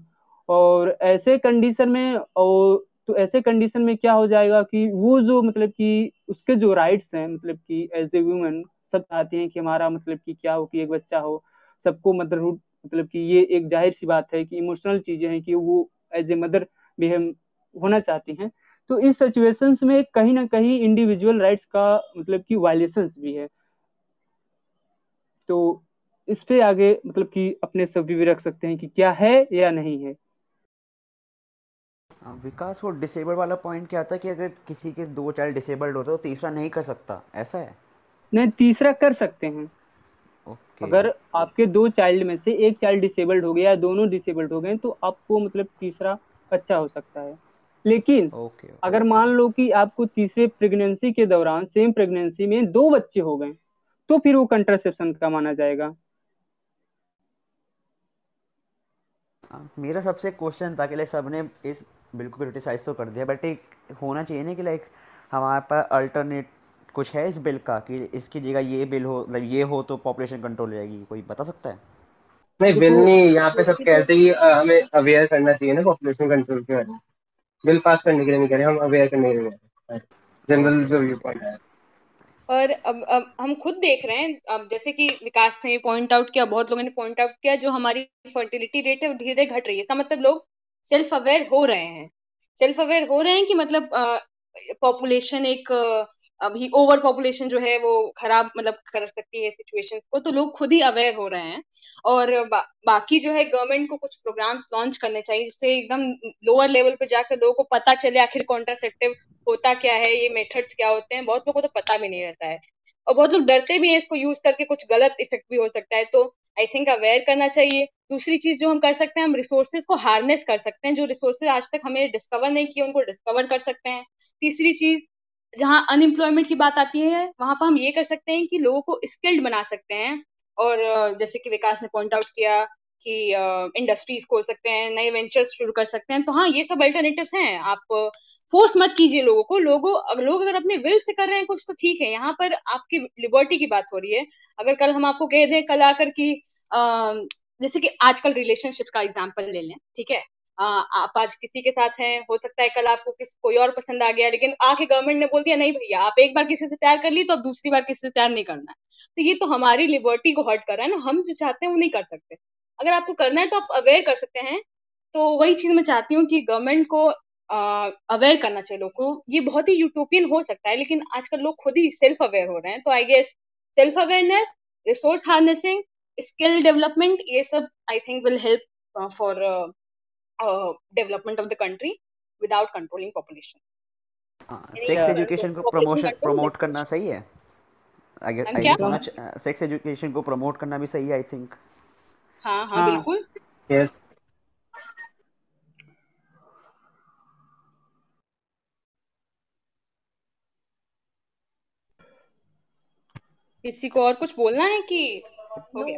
और ऐसे कंडीशन में और तो ऐसे कंडीशन में क्या हो जाएगा कि वो जो मतलब कि उसके जो राइट्स हैं मतलब कि एज ए वूमेन सब चाहते हैं कि हमारा मतलब कि क्या हो कि एक बच्चा हो सबको मदरहुड मतलब कि ये एक ज़ाहिर सी बात है कि इमोशनल चीज़ें हैं कि वो एज ए मदर भी हम होना चाहती हैं। तो इस सिचुएशंस में कहीं ना कहीं इंडिविजुअल राइट्स का मतलब कि वायलेशंस भी है। तो इस पे आगे मतलब कि अपने सभी भी रख सकते हैं कि क्या है या नहीं हाँ, विकास वो डिसेबल वाला पॉइंट क्या था कि अगर किसी के दो चाइल्ड डिसेबल्ड होते तो तीसरा नहीं कर सकता? ऐसा है? नहीं तीसरा कर सकते हैं। ओके अगर आपके दो चाइल्ड में से एक चाइल्ड डिसेबल्ड हो गया या दोनों डिसेबल्ड हो गए तो आपको मतलब तीसरा बच्चा हो सकता है। लेकिन ओके, ओके, अगर मान लो कि आपको तीसरे प्रेगनेंसी के दौरान सेम प्रेगनेंसी में दो बच्चे हो गए तो फिर वो कंट्रासेप्शन का माना जाएगा। हाँ, मेरा सबसे क्वेश्चन था कि सबने इस बिल को क्रिटिसाइज तो कर दिया बट एक होना चाहिए ना कि लाइक हमारे पास अल्टरनेट कुछ है इस बिल का कि इसकी जगह ये बिल हो मतलब ये हो तो पॉपुलेशन कंट्रोल हो जाएगी कोई बता सकता है? नहीं बिल नहीं यहाँ पे सब कहते हैं कि हमें अवेयर करना चाहिए ना पॉपुलेशन कंट्रोल के बारे में। बिल पास करने के लिए नहीं कह रहे हम अवेयर करने के लिए जनरल जो व्यू पॉइंट है। और अब अब हम खुद देख रहे हैं अब जैसे कि विकास ने पॉइंट आउट किया बहुत लोगों ने पॉइंट आउट किया जो हमारी फर्टिलिटी रेट है वो धीरे धीरे घट रही है। इसका मतलब लोग सेल्फ अवेयर हो रहे हैं। सेल्फ अवेयर हो रहे हैं कि मतलब पॉपुलेशन एक अभी ओवर पॉपुलेशन जो है वो खराब मतलब कर सकती है सिचुएशंस को तो लोग खुद ही अवेयर हो रहे हैं। और बा, बाकी जो है गवर्नमेंट को कुछ प्रोग्राम्स लॉन्च करने चाहिए जिससे एकदम लोअर लेवल पे जाकर लोगों को पता चले आखिर कॉन्ट्रासेप्टिव होता क्या है ये मेथड्स क्या होते हैं बहुत लोगों को तो पता भी नहीं रहता है। और बहुत लोग डरते भी हैं इसको यूज़ करके कुछ गलत इफ़ेक्ट भी हो सकता है तो आई थिंक अवेयर करना चाहिए। दूसरी चीज़ जो हम कर सकते हैं, हम रिसोर्सेज को हार्नेस कर सकते हैं। जो रिसोर्सेज आज तक हमें डिस्कवर नहीं किए, उनको डिस्कवर कर सकते हैं। तीसरी चीज़, जहाँ अनएम्प्लॉयमेंट की बात आती है, वहाँ पर हम ये कर सकते हैं कि लोगों को स्किल्ड बना सकते हैं। और, जैसे कि विकास ने पॉइंट आउट किया कि इंडस्ट्रीज़ खोल सकते हैं, नए वेंचर्स शुरू कर सकते हैं। तो हाँ ये सब अल्टरनेटिव्स हैं। आप फोर्स मत कीजिए लोगों को। लोगों लोग अगर अपने विल से कर रहे हैं कुछ तो ठीक है। यहाँ पर आपकी लिबर्टी की बात हो रही है। अगर कल हम आपको कह दें, कल आकर की जैसे कि आजकल रिलेशनशिप का एग्ज़ाम्पल ले लें, ठीक है? आप आज किसी के साथ हैं, हो सकता है कल आपको किस, कोई और पसंद आ गया, लेकिन आके गवर्नमेंट ने बोल दिया, नहीं भैया, आप एक बार किसी से प्यार कर ली तो अब दूसरी बार किसी से प्यार नहीं करना है। तो ये तो हमारी लिबर्टी को हर्ट कर रहा है ना। हम जो चाहते हैं, वो नहीं कर सकते। अगर आपको करना है तो आप अवेयर कर सकते हैं। तो वही चीज़ मैं चाहती हूँ कि गवर्नमेंट को अवेयर करना चाहिए लोग को। ये बहुत ही यूटोपियन हो सकता है लेकिन आजकल लोग खुद ही सेल्फ अवेयर हो रहे हैं। तो I guess self awareness resource harnessing skill development ये सब I think will help for development of the country without controlling population sex education को प्रमोशन प्रमोट करना सही है। सेक्स एजुकेशन को प्रमोट करना भी सही है आई थिंक हाँ, हाँ, हाँ। यस किसी को और कुछ बोलना है कि? एक्चुअली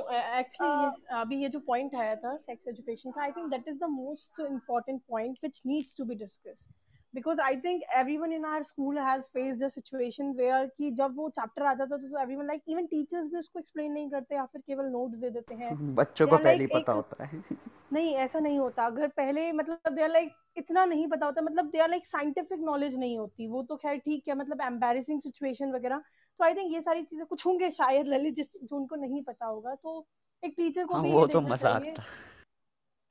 अभी ये जो पॉइंट आया था सेक्स एजुकेशन का I think that is the most important point which needs to be discussed discussed because I think everyone in our school has faced a situation where कि जब वो chapter आ जाता था तो everyone like even teachers भी उसको explain नहीं करते या फिर केवल notes दे देते हैं। बच्चों को पहले ही पता होता है। नहीं ऐसा नहीं होता। अगर पहले मतलब दे आर लाइक इतना नहीं पता होता मतलब they are like scientific knowledge नहीं होती। वो तो खैर ठीक है मतलब एम्बेरसिंग सिचुएशन वगैरह। तो आई थिंक ये सारी चीज़ें कुछ होंगे शायद ललित जिस जो उनको नहीं पता होगा तो एक टीचर को हाँ, भी वो तो मज़ाक था।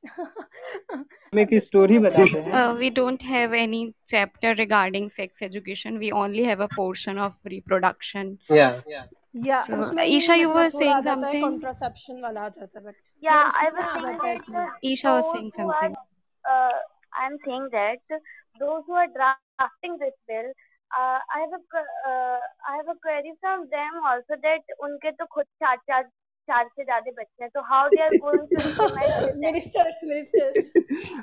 मैं एक स्टोरी बताते हैं uh, we don't have any chapter regarding sex education we only have a portion of reproduction yeah या So, उसमें Isha, ही you were मतलब वो आ saying जाता है something? कॉन्ट्रासेप्शन वाला आ जाता है बट Yeah, I उसमें was आ saying जाता है that कि Isha was those saying who are, something. uh, I'm saying that those who are drafting this bill, uh, I have a que- uh, I have a query from them also that उनके तो खुद चार चार चार से ज़्यादा बच्चे हैं तो how they are going act? Ministers ministers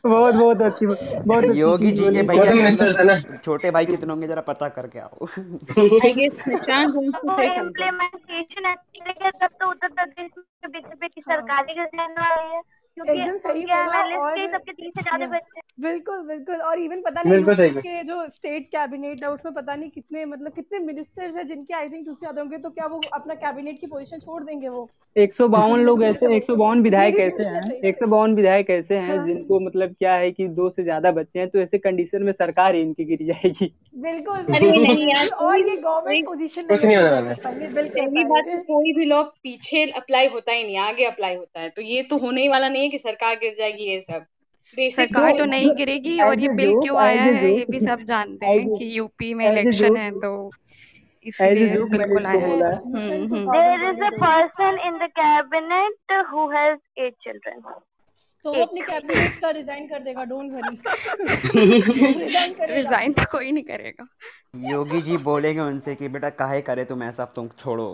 बहुत बहुत अच्छी बहुत योगी जी के भैया मिनिस्टर्स है ना? छोटे भाई कितने होंगे जरा पता करके आओ। आई गेस निशान गुम से तो say something इम्प्लीमेंटेशन अच्छी है तब तो उत्तर प्रदेश में बीजेपी की सरकार ही रहने वाली है। एकदम सही बोला और सबके तीस से ज़्यादा बच्चे बिल्कुल बिल्कुल और इवन पता नहीं बिल्कुल के जो स्टेट कैबिनेट है उसमें पता नहीं कितने मतलब कितने मिनिस्टर्स हैं जिनके आई थिंक दूसरे होंगे तो क्या वो अपना कैबिनेट की पोजीशन छोड़ देंगे वो? एक सौ बावन लोग ऐसे एक सौ बावन विधायक ऐसे हैं एक सौ बावन विधायक ऐसे हैं हाँ। जिनको मतलब क्या है कि दो से ज़्यादा बच्चे हैं तो ऐसे कंडीशन में सरकार ही इनकी गिर जाएगी। बिल्कुल अरे बिल्कुल। नहीं यार, बिल्कुल। और ये गवर्नमेंट पोजीशन कुछ नहीं होने वाला है। पहले बिल पहली बात तो कोई भी लोग पीछे अप्लाई होता ही नहीं आगे अप्लाई होता है तो ये तो होने ही वाला नहीं है कि सरकार गिर जाएगी ये सब। बेसिक सरकार तो नहीं गिरेगी और ये बिल क्यों आया है ये भी सब जानते हैं कि यूपी में इलेक्शन है तो इसलिए बिल्कुल आया है। हम्म, हम्म। There is a person in the cabinet who has eight children. तो वो अपनी कैबिनेट का रिजाइन कर देगा डोंट वरी रिजाइन तो कोई नहीं करेगा। योगी जी बोलेंगे उनसे कि बेटा काहे करे तुम ऐसा तुम छोड़ो।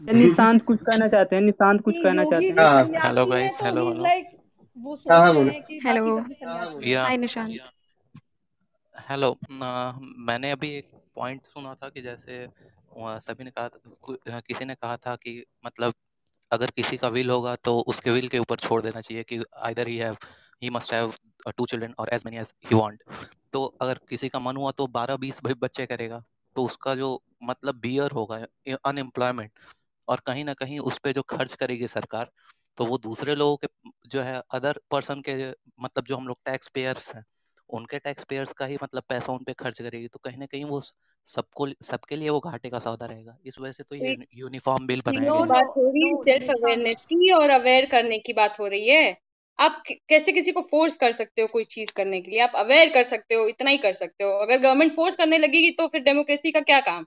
निशांत कुछ कहना चाहते हैं निशांत कुछ कहना चाहते हैं हाँ। सन्यासी Hello हैं, guys, तो hello, he's hello. like वो सोच हाँ, हाँ, रहे बोलो। हैं कि Hello. बाकी सब भी सन्यासी हैं। या हाय निशांत हेलो मैंने अभी एक पॉइंट सुना था कि जैसे सभी ने कहा था- किसी ने कहा था कि मतलब अगर किसी का विल होगा तो उसके विल के ऊपर छोड़ देना चाहिए कि either he have he must have two children और as many as he want तो अगर किसी का मन हुआ तो 12 20 भाई बच्चे करेगा तो उसका जो मतलब बियर होगा अनएम्प्लॉयमेंट और कहीं ना कहीं उस पर जो खर्च करेगी सरकार तो वो दूसरे लोगों के जो है अदर पर्सन के मतलब जो हम लोग टैक्स पेयर्स हैं उनके टैक्स पेयर्स का ही मतलब पैसा उन पे खर्च करेगी तो कहीं ना कहीं वो सबको सबके लिए वो घाटे का सौदा रहेगा। इस वजह से तो ये यूनिफॉर्म बिल बनाया और अवेयर करने की बात हो रही है। आप कैसे किसी को फोर्स कर सकते हो कोई चीज़ करने के लिए? आप अवेयर कर सकते हो इतना ही कर सकते हो। अगर गवर्नमेंट फोर्स करने लगेगी तो फिर डेमोक्रेसी का क्या काम?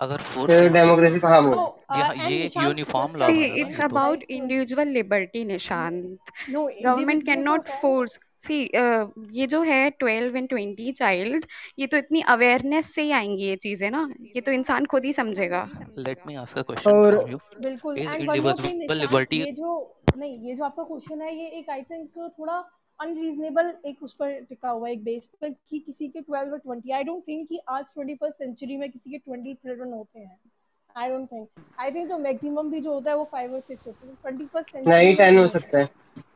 अगर फोर्स फिर डेमोक्रेसी कहाँ तो बोल यहाँ ये एक यूनिफॉर्म लॉ See, है a ना it's ये तो about like, individual liberty, Nishant. no, Government individual cannot तो है। force. See, uh, ये जो है ट्वेल्व एंड ट्वेंटी चाइल्ड ये तो इतनी अवेयरनेस से ही आएँगी ये चीज़ें ना ये तो इंसान खुद ही समझेगा let me ask a question from you बिल्कुल निशांत liberty- ये जो नहीं ये जो आपका क्वेश्चन है ये एक आई थिंक थोड़ा अनरीजनेबल एक उस पर टिका हुआ एक बेस पर कि किसी के 12 और 20 आई डोंट थिंक कि आज 21st सेंचुरी में किसी के 20 चिल्ड्रन होते हैं। I don't think I think जो मैक्सिमम भी जो होता है वो फाइव और सिक्स होता है। ट्वेंटी फ़र्स्ट सेंचुरी नहीं टेन हो सकता है।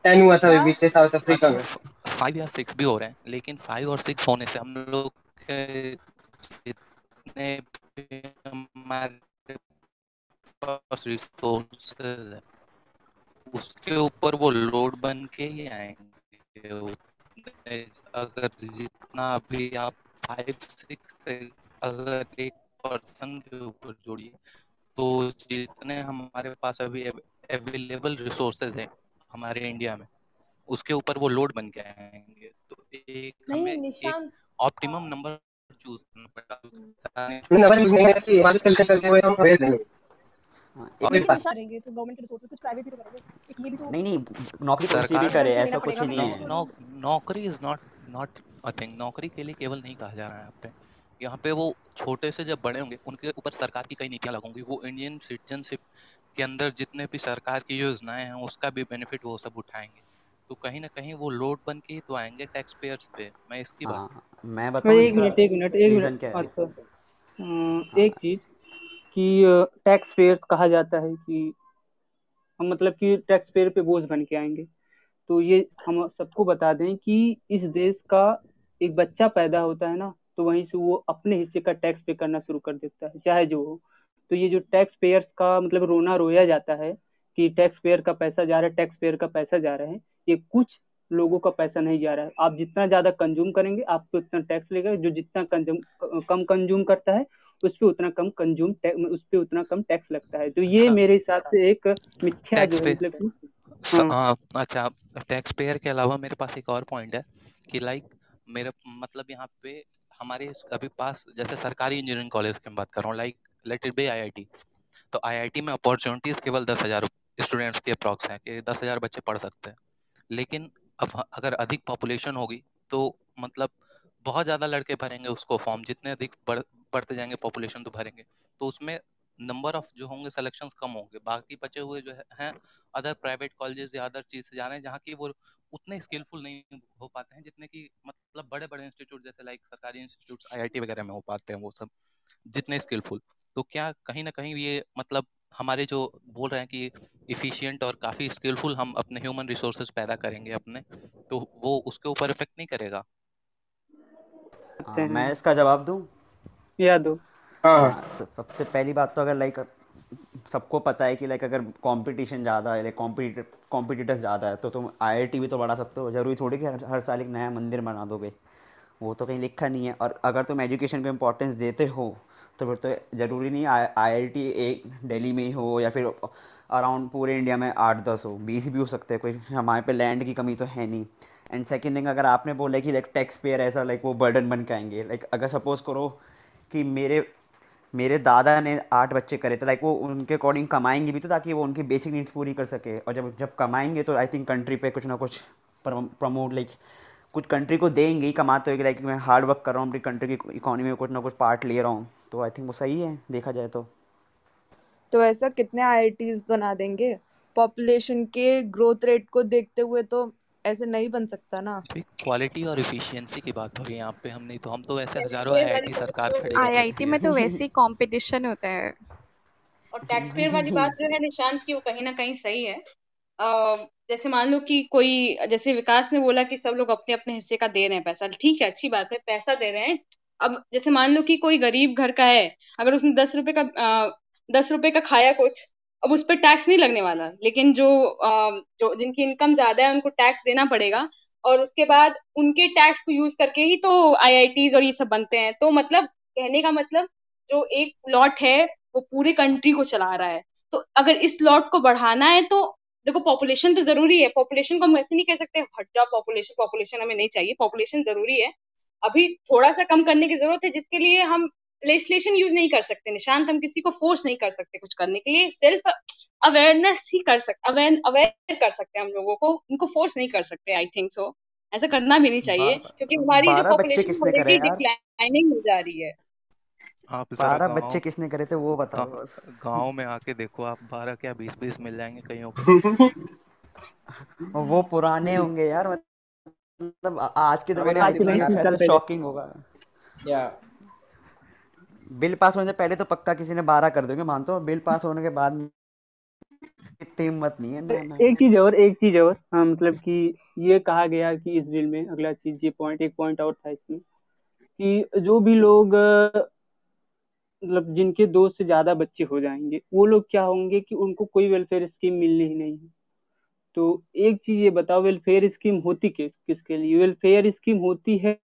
टेन हुआ था अभी पिछले साउथ अफ्रीका में। फाइव या सिक्स भी हो रहे हैं लेकिन फाइव और सिक्स होने से हम लोग जितने हमारे पास रिसोर्सेज है उसके ऊपर वो लोड बन के ही आएँगे। अगर जितना अभी आप फाइव सिक्स अगर एक पर्सन के ऊपर जोड़िए तो जितने हमारे पास अभी अवेलेबल रिसोर्सेज हैं हमारे इंडिया में उसके ऊपर वो लोड बन के आएँगे। तो एक हमें एक ऑप्टिमम नंबर चूज़ करना पड़ेगा। है देंगे हाँ, तो नहीं नहीं नौकरी तो भी करे ऐसा कुछ नहीं है। नौकरी is not not a thing नौकरी के लिए केवल नहीं कहा जा रहा है यहाँ पे यहाँ पे वो छोटे से जब बड़े होंगे उनके ऊपर सरकार की कई नीतियाँ लगूँगी वो इंडियन सिटीजनशिप के अंदर जितने भी सरकार की योजनाएँ हैं उसका भी बेनिफिट वो सब उठाएँगे। तो कहीं ना कहीं वो लोड बन के तो आएँगे टैक्स पेयर्स पे। मैं इसकी बात हाँ, मैं बताऊँ एक मिनट एक मिनट एक मिनट अच्छा एक चीज़। कि टैक्स पेयर्स कहा जाता है कि हम मतलब कि टैक्स पेयर पे बोझ बन के आएँगे। तो ये हम सबको बता दें कि इस देश का एक बच्चा पैदा होता है ना तो वहीं से वो अपने हिस्से का टैक्स पे करना शुरू कर देता है, चाहे जो हो। तो ये जो टैक्स पेयर्स का मतलब रोना रोया जाता है कि टैक्स पेयर का पैसा जा रहा है टैक्स पेयर का पैसा जा रहा है, ये कुछ लोगों का पैसा नहीं जा रहा है। आप जितना ज़्यादा कंज्यूम करेंगे, आपको उतना टैक्स लेगा जो जितना कंज्यूम कम कंज्यूम करता है उस पर उतना कम कंज्यूम उस पर उतना कम टैक्स लगता है। तो ये अच्छा। मेरे हिसाब से एक मिथ्या जो है मतलब हाँ। अच्छा टैक्स पेयर के अलावा मेरे पास एक और पॉइंट है कि लाइक मेरे मतलब यहाँ पे हमारे अभी पास जैसे सरकारी इंजीनियरिंग कॉलेज की बात कर रहा हूँ like let it be I तो आईआईटी में अपॉर्चुनिटीज़ केवल दस हज़ार स्टूडेंट्स के अप्रॉक्स हैं कि दस हज़ार बच्चे पढ़ सकते हैं। लेकिन अब अगर अधिक पॉपुलेशन होगी तो मतलब बहुत ज़्यादा लड़के भरेंगे उसको फॉर्म जितने अधिक बढ़ते जाएँगे पॉपुलेशन तो भरेंगे। तो उसमें नंबर ऑफ़ जो होंगे सिलेक्शन कम होंगे। बाकी बचे हुए जो हैं अदर प्राइवेट कॉलेजेस या अदर चीज़ से जा रहे हैं जहाँ की वो उतने स्किलफुल नहीं हो पाते हैं जितने की मतलब बड़े बड़े इंस्टीट्यूट जैसे लाइक सरकारी इंस्टीट्यूट आई वगैरह में हो पाते हैं वो सब जितने स्किलफुल तो क्या कहीं ना कहीं ये मतलब हमारे जो बोल रहे हैं कि इफ़िशियंट और काफ़ी स्किलफुल हम अपने ह्यूमन रिसोर्सेज पैदा करेंगे अपने तो वो उसके ऊपर इफ़ेक्ट नहीं करेगा? आ, हाँ, मैं इसका जवाब दूँ? या दो। हाँ, हाँ सबसे पहली बात तो अगर लाइक सबको पता है कि लाइक अगर कंपटीशन ज़्यादा है लाइक कॉम्पिटिटर्स ज़्यादा है तो तुम आईआईटी भी तो बढ़ा सकते हो। ज़रूरी थोड़ी कि हर, हर साल एक नया मंदिर बना दोगे। वो तो कहीं लिखा नहीं है। और अगर तुम एजुकेशन को इम्पोर्टेंस देते हो तो फिर तो ज़रूरी नहीं आई आई टी एक दिल्ली में ही हो या फिर अराउंड पूरे इंडिया में आठ दस हो। बीस भी हो सकते हैं। कोई हमारे पे लैंड की कमी तो है नहीं। एंड सेकेंड थिंग अगर आपने बोला कि लाइक टैक्स पेयर ऐसा लाइक वो बर्डन बन के आएँगे। लाइक अगर सपोज़ करो कि मेरे मेरे दादा ने आठ बच्चे करे तो लाइक वो उनके अकॉर्डिंग कमाएँगे भी तो ताकि वो उनकी बेसिक नीड्स पूरी कर सके। और जब जब कमाएँगे तो आई थिंक कंट्री पे कुछ ना कुछ प्रमोट लाइक कुछ कंट्री को देंगे ही, कमाते हुए लाइक मैं हार्ड वर्क कर रहा हूँ, अपनी कंट्री की इकोनॉमी में कुछ ना कुछ पार्ट ले रहा हूँ। तो आई थिंक वो सही है, देखा जाए तो। तो ऐसा कितने आई बना देंगे? पॉपुलेशन के ग्रोथ रेट को देखते हुए तो ऐसे नहीं बन सकता ना। क्वालिटी और एफिशिएंसी की बात हो रही है यहाँ पे हम नहीं तो हम तो वैसे हज़ारों आईआईटी सरकार खड़ी आईआईटी में तो वैसे ही कंपटीशन होता है। और टैक्स पेयर वाली बात जो है निशांत की वो कहीं ना कहीं सही है। जैसे मान लो कि कोई जैसे विकास ने बोला कि सब लोग अपने अपने हिस्से का दे रहे हैं पैसा ठीक है अच्छी बात है पैसा दे रहे हैं। अब जैसे मान लो कि कोई गरीब घर का है अगर उसने दस रुपए का दस रुपए का खाया कुछ अब उस पर टैक्स नहीं लगने वाला। लेकिन जो जो जिनकी इनकम ज़्यादा है, उनको टैक्स देना पड़ेगा। और उसके बाद उनके टैक्स को यूज़ करके ही तो आई और ये सब बनते हैं। तो मतलब कहने का मतलब जो एक लॉट है, वो पूरे कंट्री को चला रहा है। तो अगर इस लॉट को बढ़ाना है तो देखो पॉपुलेशन तो ज़रूरी है। पॉपुलेशन को हम ऐसे नहीं कह सकते हट जाओ पॉपुलेशन पॉपुलेशन हमें नहीं चाहिए। पॉपुलेशन ज़रूरी है। अभी थोड़ा सा कम करने की ज़रूरत है, जिसके लिए हम लेजिस्लेशन यूज़ नहीं कर सकते निशांत हम किसी को फोर्स नहीं कर सकते कुछ करने के लिए सेल्फ अवेयरनेस ही कर सकते अवेयर अवेयर कर सकते हैं हम लोगों को उनको फोर्स नहीं कर सकते आई थिंक सो ऐसा करना भी नहीं चाहिए क्योंकि हमारी जो पॉपुलेशन डिक्लाइनिंग हो जा रही है। आप बारह बच्चे किसने करे थे वो बताओ गाँव में आके देखो आप बारह क्या बीस बीस मिल जाएँगे कहीं को वो पुराने होंगे यार मतलब आज के जमाने में शॉकिंग होगा। या। बिल पास होने से पहले तो पक्का किसी ने बारह कर दोगे मानते हो। बिल पास होने के बाद इतनी हिम्मत नहीं है। ना, ना। एक चीज़ और एक चीज़ और। हाँ मतलब कि ये कहा गया कि इस बिल में अगला चीज़ ये पॉइंट एक पॉइंट और था इसमें कि जो भी लोग मतलब जिनके दो से ज़्यादा बच्चे हो जाएँगे वो लोग क्या होंगे कि उनको कोई वेलफेयर स्कीम मिलनी ही नहीं है। तो एक चीज़ ये बताओ वेलफेयर स्कीम होती किस किसके लिए? वेलफेयर स्कीम होती है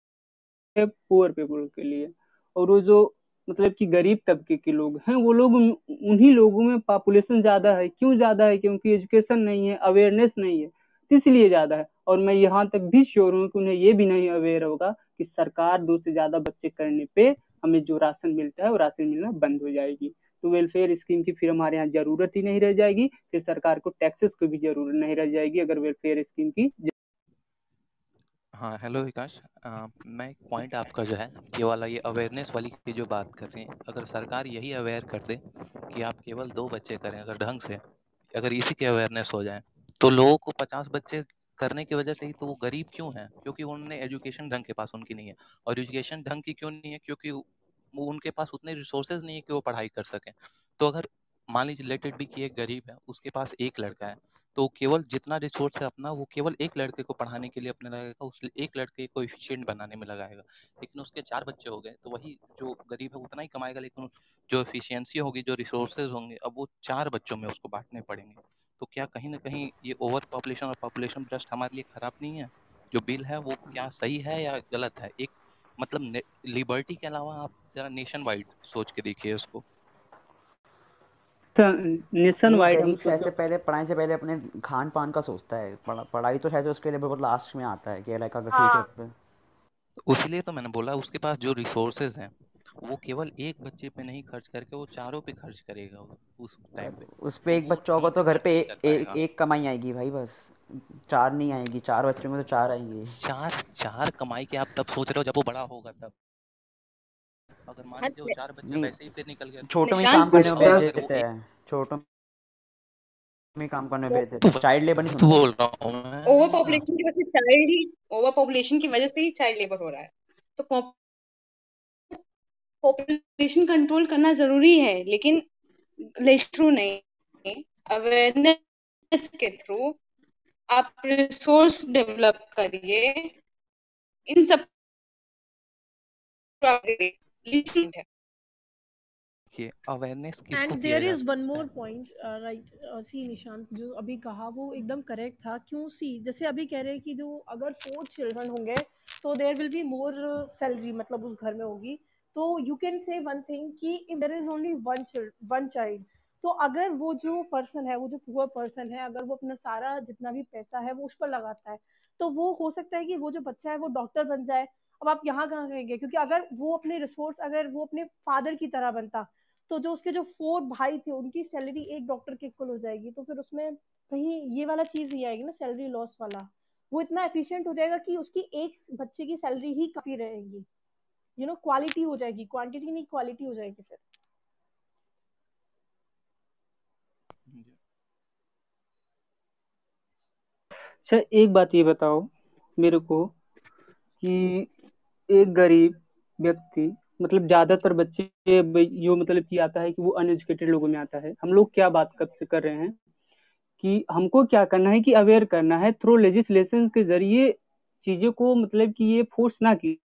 पुअर पीपल के लिए। और वो जो मतलब कि गरीब तबके के लोग हैं, वो लोग उन्हीं लोगों में पॉपुलेशन ज़्यादा है। क्यों ज़्यादा है? क्योंकि एजुकेशन नहीं है अवेयरनेस नहीं है इसलिए ज़्यादा है। और मैं यहाँ तक भी श्योर हूँ कि उन्हें ये भी नहीं अवेयर होगा कि सरकार दो से ज़्यादा बच्चे करने पे हमें जो राशन मिलता है, वो राशन मिलना बंद हो जाएगी। तो वेलफेयर स्कीम की फिर हमारे यहाँ ज़रूरत ही नहीं रह जाएगी, फिर सरकार को टैक्सेस की भी ज़रूरत नहीं रह जाएगी अगर वेलफेयर स्कीम की हाँ हेलो विकास। मैं एक पॉइंट आपका जो है ये वाला ये अवेयरनेस वाली की जो बात कर रहे हैं अगर सरकार यही अवेयर कर दे कि आप केवल दो बच्चे करें अगर ढंग से अगर इसी की अवेयरनेस हो जाए तो लोगों को पचास बच्चे करने की वजह से ही तो वो गरीब क्यों हैं? क्योंकि उन्होंने एजुकेशन ढंग के पास उनकी नहीं है। और एजुकेशन ढंग की क्यों नहीं है? क्योंकि वो उनके पास उतने रिसोर्सेज नहीं है कि वो पढ़ाई कर सकें। तो अगर मान लीजिए लेटेड भी कि एक गरीब है उसके पास एक लड़का है तो केवल जितना रिसोर्स है अपना, वो केवल एक लड़के को पढ़ाने के लिए अपने लगाएगा उस एक लड़के को एफिशिएंट बनाने में लगाएगा। लेकिन उसके चार बच्चे हो गए तो वही जो गरीब है, उतना ही कमाएगा, लेकिन जो एफिशिएंसी होगी, जो रिसोर्सेज होंगे, अब वो चार बच्चों में उसको बांटने पड़ेंगे। तो क्या कहीं ना कहीं ये ओवर पॉपुलेशन और पॉपुलेशन ब्रस्ट हमारे लिए खराब नहीं है? जो बिल है, वो क्या सही है या गलत है? एक मतलब लिबर्टी के अलावा आप जरा नेशन वाइड सोच के देखिए उसको। नेशन वाइड हम शायद से पहले पढ़ाई से पहले अपने खान पान का सोचता है। पढ़ाई तो शायद उसके लिए बहुत लास्ट में आता है कि लाइक अगर ठीक है उसीलिए तो मैंने बोला उसके पास जो रिसोर्सेज हैं वो केवल एक बच्चे पे नहीं खर्च करके वो चारों पे खर्च करेगा उस टाइम पे। उस पे एक बच्चा होगा तो घर पे एक कमाई आएगी भाई बस। चार नहीं आएगी चार बच्चों में तो चार आएँगे। चार चार कमाई के आप तब सोच रहे हो जब वो बड़ा होगा तब। अगर मान लीजिए वो चार बच्चे वैसे ही फिर निकल गए छोटों में काम करने में भेज देते हैं। छोटों में काम करने भेज देते हैं। चाइल्ड लेबर नहीं बोल रहा हूँ मैं। ओवर पॉपुलेशन की वजह से चाइल्ड ही ओवर पॉपुलेशन की वजह से ही चाइल्ड लेबर हो रहा है। तो पॉपुलेशन कंट्रोल करना ज़रूरी है लेकिन थ्रू नहीं। अवेयरनेस के थ्रू आप रिसोर्स डेवलप करिए। इन सब ये awareness and there is one more point right see Nishant जो अभी कहा वो एकदम करेक्ट था। क्यों? सी जैसे अभी कह रहे हैं कि जो अगर फोर चिल्ड्रन होंगे तो there will be more salary मतलब उस घर में होगी। तो you can say one thing कि if there is only one one child तो अगर वो जो पर्सन है वो जो पुअर पर्सन है अगर वो अपना सारा जितना भी पैसा है वो उस पर लगाता है तो वो हो सकता है कि वो जो बच्चा है वो डॉक्टर बन जाए। अब आप यहाँ कहाँ कहेंगे क्योंकि अगर वो अपने रिसोर्स अगर वो अपने फादर की तरह बनता तो जो उसके जो फोर भाई थे, उनकी सैलरी एक डॉक्टर के इक्वल हो जाएगी। तो फिर उसमें कहीं ये वाला चीज़ नहीं आएगी ना सैलरी लॉस वाला। वो इतना एफिशिएंट हो जाएगा कि उसकी एक बच्चे की सैलरी ही काफ़ी रहेगी। यू नो क्वालिटी हो जाएगी। क्वांटिटी नहीं क्वालिटी हो जाएगी फिर। अच्छा एक बात ये बताओ मेरे को कि एक गरीब व्यक्ति मतलब ज़्यादातर बच्चे जो मतलब कि आता है कि वो अनएजुकेटेड लोगों में आता है। हम लोग क्या बात कब से कर रहे हैं कि हमको क्या करना है कि अवेयर करना है थ्रू लेजिस्लेशन के ज़रिए चीज़ों को मतलब कि ये फोर्स ना की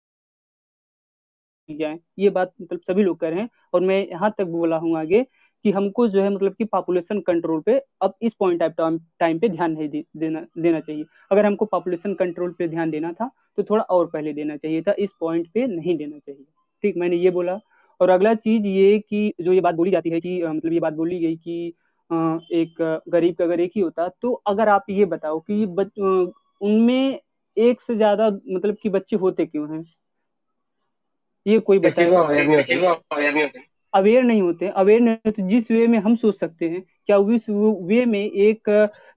जाए। ये बात मतलब सभी लोग कर रहे हैं और मैं यहाँ तक बोला हूँ आगे कि हमको जो है मतलब कि पॉपुलेशन कंट्रोल पे अब इस पॉइंट टाइम टाइम पे ध्यान नहीं दे, देना देना चाहिए। अगर हमको पॉपुलेशन कंट्रोल पे ध्यान देना था तो थोड़ा और पहले देना चाहिए था इस पॉइंट पे नहीं देना चाहिए। ठीक मैंने ये बोला। और अगला चीज़ ये कि जो ये बात बोली जाती है कि मतलब ये बात बोली गई कि एक गरीब का अगर एक ही होता तो अगर आप ये बताओ कि उनमें एक से ज़्यादा मतलब कि बच्चे होते क्यों हैं? ये कोई बताएगा अवेयर नहीं होते अवेयर नहीं होते, जिस वे में हम सोच सकते हैं, क्या उस वे में एक,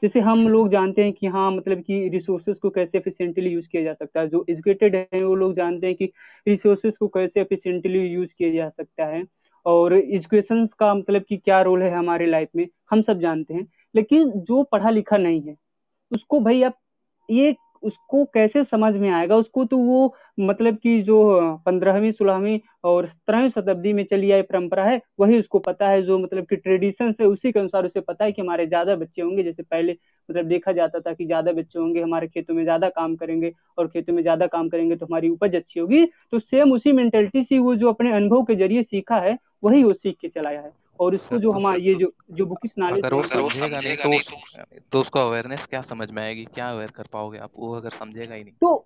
जैसे हम लोग जानते हैं कि हाँ मतलब कि रिसोर्सेज को कैसे एफिशिएंटली यूज़ किया जा सकता है, जो एजुकेटेड है, वो लोग जानते हैं कि रिसोर्सेज को कैसे एफिशिएंटली यूज़ किया जा सकता है, और एजुकेशन का मतलब कि क्या रोल है हमारे लाइफ में, हम सब जानते हैं, लेकिन जो पढ़ा लिखा नहीं है, उसको भाई आप ये उसको कैसे समझ में आएगा? उसको तो वो मतलब कि जो पंद्रहवीं, सोलहवीं और सत्रहवीं शताब्दी में चली आई परंपरा है, वही उसको पता है, जो मतलब कि ट्रेडिशन से उसी के अनुसार उसे पता है कि हमारे ज़्यादा बच्चे होंगे। जैसे पहले मतलब देखा जाता था कि ज़्यादा बच्चे होंगे, हमारे खेतों में ज़्यादा काम करेंगे और खेतों में ज़्यादा काम करेंगे तो हमारी उपज अच्छी होगी। तो सेम उसी मेंटेलिटी से वो जो अपने अनुभव के ज़रिए सीखा है, वही वो सीख के चलाया है। और इसको जो हमारा ये जो जो बुकिश नॉलेज अगर वो समझेगा नहीं तो तो उसको अवेयरनेस क्या समझ में आएगी? क्या अवेयर कर पाओगे आप? वो अगर समझेगा ही नहीं। तो